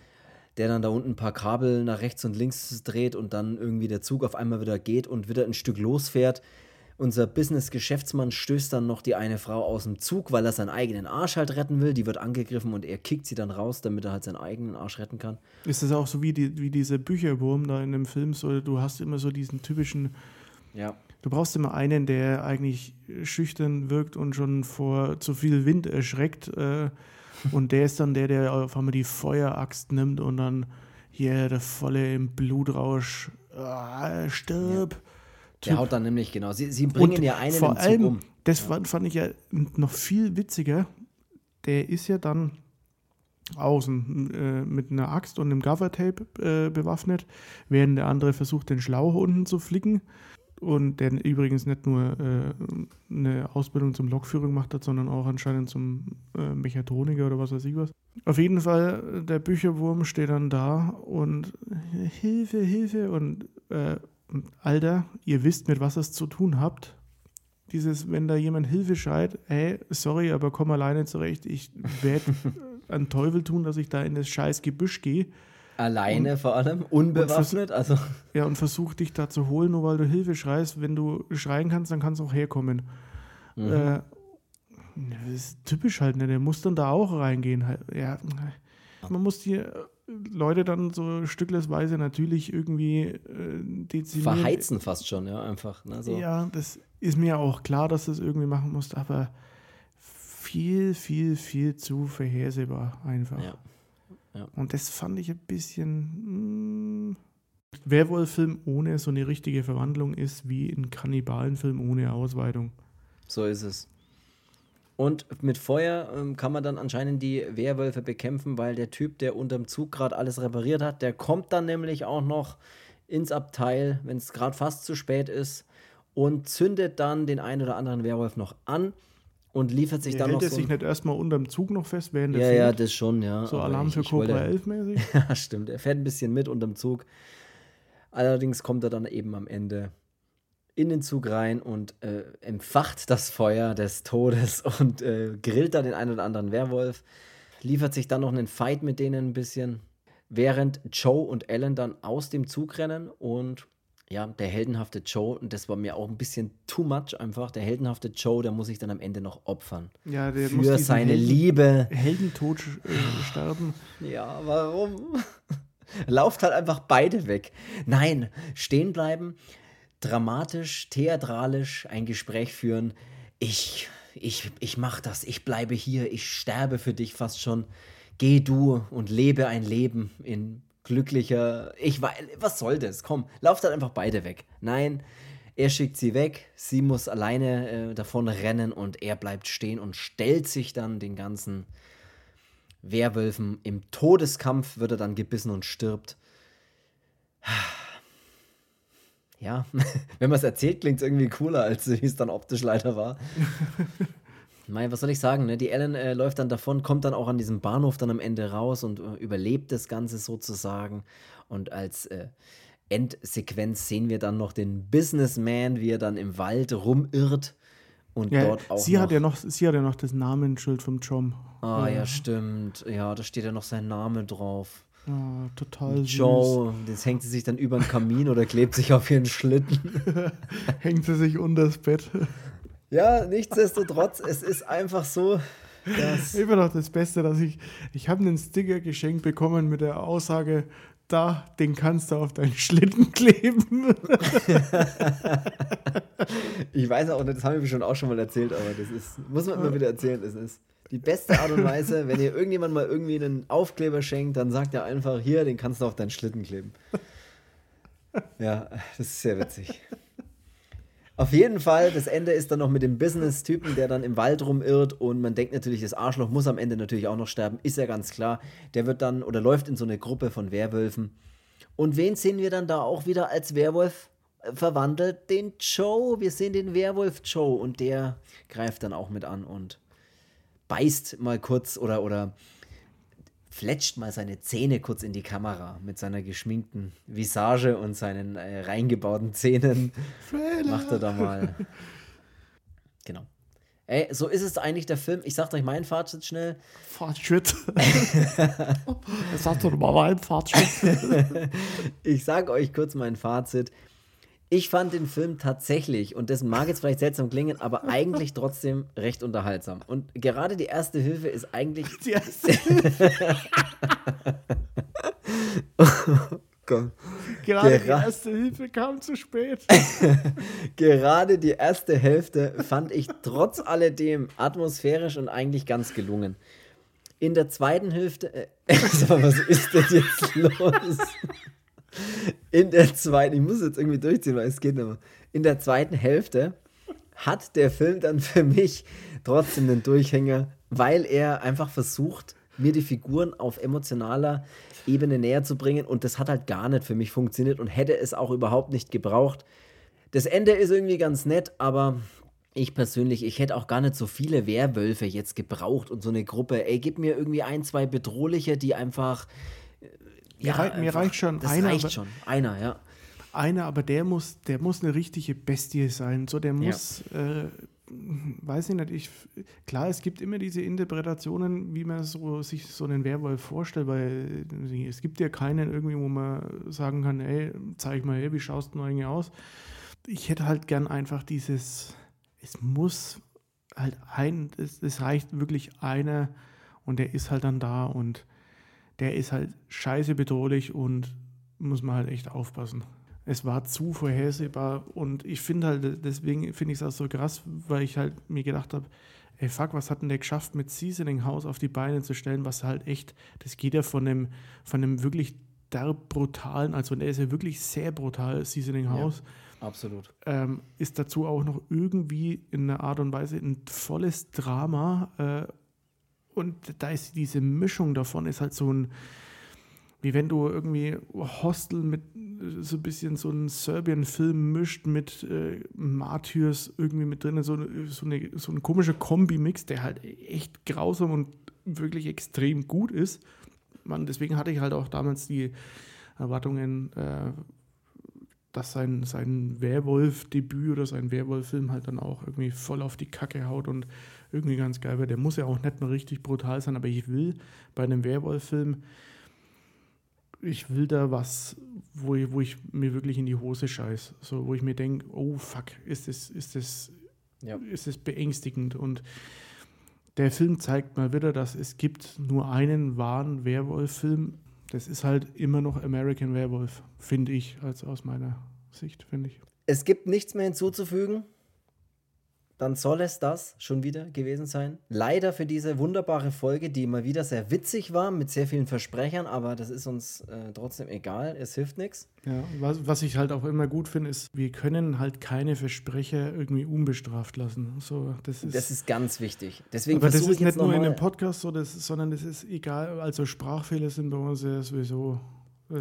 der dann da unten ein paar Kabel nach rechts und links dreht und dann irgendwie der Zug auf einmal wieder geht und wieder ein Stück losfährt. Unser Business-Geschäftsmann stößt dann noch die eine Frau aus dem Zug, weil er seinen eigenen Arsch halt retten will. Die wird angegriffen und er kickt sie dann raus, damit er halt seinen eigenen Arsch retten kann. Ist das auch so wie, die, wie dieser Bücherwurm da in dem Film? So, du hast immer so diesen typischen, Ja. du brauchst immer einen, der eigentlich schüchtern wirkt und schon vor zu viel Wind erschreckt. Äh, und der ist dann der, der auf einmal die Feueraxt nimmt und dann hier der volle im Blutrausch, ah, stirb. Der haut dann nämlich, genau. Sie, sie bringen ja einen vor im Zug allem, um. das fand, fand ich ja noch viel witziger. Der ist ja dann außen äh, mit einer Axt und einem Gaffertape äh, bewaffnet, während der andere versucht, den Schlauch unten zu flicken. Und der übrigens nicht nur äh, eine Ausbildung zum Lokführer gemacht hat, sondern auch anscheinend zum äh, Mechatroniker oder was weiß ich was. Auf jeden Fall, der Bücherwurm steht dann da und äh, Hilfe, Hilfe und äh, Alter, ihr wisst, mit was ihr es zu tun habt. Dieses, wenn da jemand Hilfe schreit, hey, sorry, aber komm alleine zurecht, ich werde einen Teufel tun, dass ich da in das scheiß Gebüsch gehe. Alleine vor allem, unbewaffnet. Also, Ja, und versuch dich da zu holen, nur weil du Hilfe schreist. Wenn du schreien kannst, dann kannst du auch herkommen. Mhm. Äh, das ist typisch halt, ne? Der muss dann da auch reingehen. halt. Ja, man muss die Leute dann so stücklesweise natürlich irgendwie äh, dezimieren. verheizen fast schon, ja, einfach. Ne, so. Ja, das ist mir auch klar, dass du es irgendwie machen musst, aber viel, viel, viel zu vorhersehbar einfach. Ja. Ja. Und das fand ich ein bisschen. Mh, Werwolf-Film ohne so eine richtige Verwandlung ist wie ein Kannibalenfilm ohne Ausweitung. So ist es. Und mit Feuer ähm, kann man dann anscheinend die Werwölfe bekämpfen, weil der Typ, der unterm Zug gerade alles repariert hat, der kommt dann nämlich auch noch ins Abteil, wenn es gerade fast zu spät ist, und zündet dann den einen oder anderen Werwolf noch an und liefert sich dann Hält noch er so. sich nicht erstmal unterm Zug noch fest, während ja, ja, das schon, ja. So Alarm ich- für ich Cobra wollte- 11 mäßig. Ja, stimmt. Er fährt ein bisschen mit unterm Zug. Allerdings kommt er dann eben am Ende in den Zug rein und äh, empfacht das Feuer des Todes und äh, grillt da den einen oder anderen Werwolf. Liefert sich dann noch einen Fight mit denen ein bisschen, während Joe und Ellen dann aus dem Zug rennen und ja, der heldenhafte Joe, und das war mir auch ein bisschen too much einfach, der heldenhafte Joe, der muss sich dann am Ende noch opfern. Ja, der muss Für diesen seine Helden- Liebe. Heldentod äh, sterben. Ja, warum? Lauft halt einfach beide weg. Nein, stehen bleiben, dramatisch, theatralisch ein Gespräch führen. Ich, ich, ich mach das, ich bleibe hier, ich sterbe für dich fast schon. Geh du und lebe ein Leben in glücklicher. Ich weiß, was soll das? Komm, lauft halt einfach beide weg. Nein, er schickt sie weg, sie muss alleine äh, davon rennen und er bleibt stehen und stellt sich dann den ganzen Werwölfen. Im Todeskampf wird er dann gebissen und stirbt. Ja, wenn man es erzählt, klingt es irgendwie cooler, als wie es dann optisch leider war. Mei, was soll ich sagen? Ne? Die Ellen äh, läuft dann davon, kommt dann auch an diesem Bahnhof dann am Ende raus und äh, überlebt das Ganze sozusagen. Und als äh, Endsequenz sehen wir dann noch den Businessman, wie er dann im Wald rumirrt und Ja, dort auch sie, noch hat ja noch, sie hat ja noch das Namensschild vom John. Ah, ja, stimmt. Ja, da steht ja noch sein Name drauf. Ja, total süß. Joe, das hängt sie sich dann über den Kamin oder klebt sich auf ihren Schlitten. Hängt sie sich unter das Bett. Ja, nichtsdestotrotz, es ist einfach so, dass. Immer noch das Beste, dass ich, ich habe einen Sticker geschenkt bekommen mit der Aussage, da, den kannst du auf deinen Schlitten kleben. Ich weiß auch nicht, das haben wir schon auch schon mal erzählt, aber das ist, muss man immer wieder erzählen. Es ist die beste Art und Weise, wenn ihr irgendjemand mal irgendwie einen Aufkleber schenkt, dann sagt er einfach, hier, den kannst du auf deinen Schlitten kleben. Ja, das ist sehr witzig. Auf jeden Fall, das Ende ist dann noch mit dem Business-Typen, der dann im Wald rumirrt und man denkt natürlich, das Arschloch muss am Ende natürlich auch noch sterben, ist ja ganz klar. Der wird dann oder läuft in so eine Gruppe von Werwölfen. Und wen sehen wir dann da auch wieder als Werwolf äh, verwandelt? Den Joe. Wir sehen den Werwolf Joe und der greift dann auch mit an und beißt mal kurz oder, oder fletscht mal seine Zähne kurz in die Kamera mit seiner geschminkten Visage und seinen äh, reingebauten Zähnen. Macht er da mal. Genau. Ey, so ist es eigentlich der Film. Ich sag euch mein Fazit schnell. Fortschritt. Sag doch mal mein Fortschritt. Ich sage euch kurz mein Fazit. Ich fand den Film tatsächlich, und das mag jetzt vielleicht seltsam klingen, aber eigentlich trotzdem recht unterhaltsam. Und gerade die erste Hilfe ist eigentlich. Die erste, Gott. gerade die Gera- erste Hilfe kam zu spät. Gerade die erste Hälfte fand ich trotz alledem atmosphärisch und eigentlich ganz gelungen. In der zweiten Hälfte. Äh, was ist denn jetzt los? In der zweiten, ich muss jetzt irgendwie durchziehen, weil es geht mehr. In der zweiten Hälfte hat der Film dann für mich trotzdem einen Durchhänger, weil er einfach versucht, mir die Figuren auf emotionaler Ebene näher zu bringen und das hat halt gar nicht für mich funktioniert und hätte es auch überhaupt nicht gebraucht. Das Ende ist irgendwie ganz nett, aber ich persönlich, ich hätte auch gar nicht so viele Werwölfe jetzt gebraucht und so eine Gruppe. Ey, gib mir irgendwie ein, zwei bedrohliche, die einfach. Mir rei- mir reicht schon Das einer, reicht aber- schon. Einer, ja. Einer, aber der muss, der muss eine richtige Bestie sein. So, der muss, äh, weiß ich nicht, ich, klar, es gibt immer diese Interpretationen, wie man so, sich so einen Werwolf vorstellt, weil äh, es gibt ja keinen irgendwie, wo man sagen kann, ey, zeig mal her, wie schaust du eigentlich aus? Ich hätte halt gern einfach dieses, es muss halt ein, es, es reicht wirklich einer und der ist halt dann da und der ist halt scheiße bedrohlich und muss man halt echt aufpassen. es war zu vorhersehbar und ich finde halt, deswegen finde ich es auch so krass, weil ich halt mir gedacht habe, ey fuck, was hat denn der geschafft, mit Seasoning House auf die Beine zu stellen, was halt echt, das geht ja von einem, von einem wirklich derb brutalen, also der ist ja wirklich sehr brutal, Seasoning House. Ja, absolut. Ähm, ist dazu auch noch irgendwie in einer Art und Weise ein volles Drama äh, und da ist diese Mischung davon, ist halt so ein, wie wenn du irgendwie Hostel mit so ein bisschen so einen Serbian-Film mischt mit äh, Martyrs irgendwie mit drin, so, so, eine, so ein komischer Kombi-Mix, der halt echt grausam und wirklich extrem gut ist. Man, deswegen hatte ich halt auch damals die Erwartungen, äh, dass sein, sein Werwolf-Debüt oder sein Werwolf-Film halt dann auch irgendwie voll auf die Kacke haut und irgendwie ganz geil wird. Der muss ja auch nicht nur richtig brutal sein, aber ich will bei einem Werwolf-Film ich will da was, wo ich, wo ich mir wirklich in die Hose scheiß. So, wo ich mir denke, oh fuck, ist das, ist das, ja. ist das beängstigend. Und der Film zeigt mal wieder, dass es gibt nur einen wahren Werwolf-Film. Das ist halt immer noch American Werewolf, finde ich, als aus meiner Sicht, finde ich. Es gibt nichts mehr hinzuzufügen dann soll es das schon wieder gewesen sein. Leider für diese wunderbare Folge, die mal wieder sehr witzig war, mit sehr vielen Versprechern, aber das ist uns äh, trotzdem egal, es hilft nichts. Ja, was, was ich halt auch immer gut finde, ist, wir können halt keine Versprecher irgendwie unbestraft lassen. So, das, ist, das ist ganz wichtig. Deswegen aber das ist nicht nur in einem Podcast so, das, sondern das ist egal, also Sprachfehler sind bei uns ja sowieso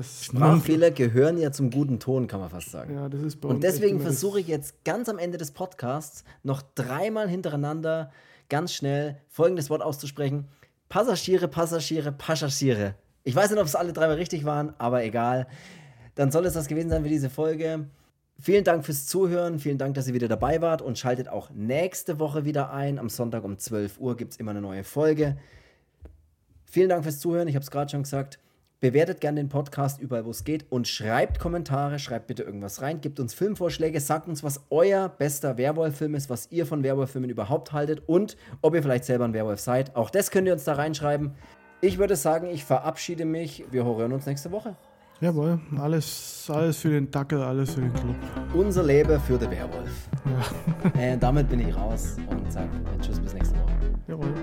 Sprachfehler gehören ja zum guten Ton, kann man fast sagen. Ja, das ist bei Und deswegen versuche ich jetzt ganz am Ende des Podcasts noch dreimal hintereinander ganz schnell folgendes Wort auszusprechen: Passagiere, Passagiere, Passagiere. Ich weiß nicht, ob es alle dreimal richtig waren, aber egal. Dann soll es das gewesen sein für diese Folge. Vielen Dank fürs Zuhören, vielen Dank, dass ihr wieder dabei wart und schaltet auch nächste Woche wieder ein. Am Sonntag um 12 Uhr gibt es immer eine neue Folge. Vielen Dank fürs Zuhören, ich habe es gerade schon gesagt. Bewertet gerne den Podcast überall, wo es geht und schreibt Kommentare, schreibt bitte irgendwas rein, gebt uns Filmvorschläge, sagt uns, was euer bester Werwolf-Film ist, was ihr von Werwolf-Filmen überhaupt haltet und ob ihr vielleicht selber ein Werwolf seid. Auch das könnt ihr uns da reinschreiben. Ich würde sagen, ich verabschiede mich. Wir hören uns nächste Woche. Jawohl, alles, alles für den Dackel, alles für den Club. Unser Leben für den Werwolf. Ja. äh, damit bin ich raus und sage Tschüss bis nächste Woche. Jawohl.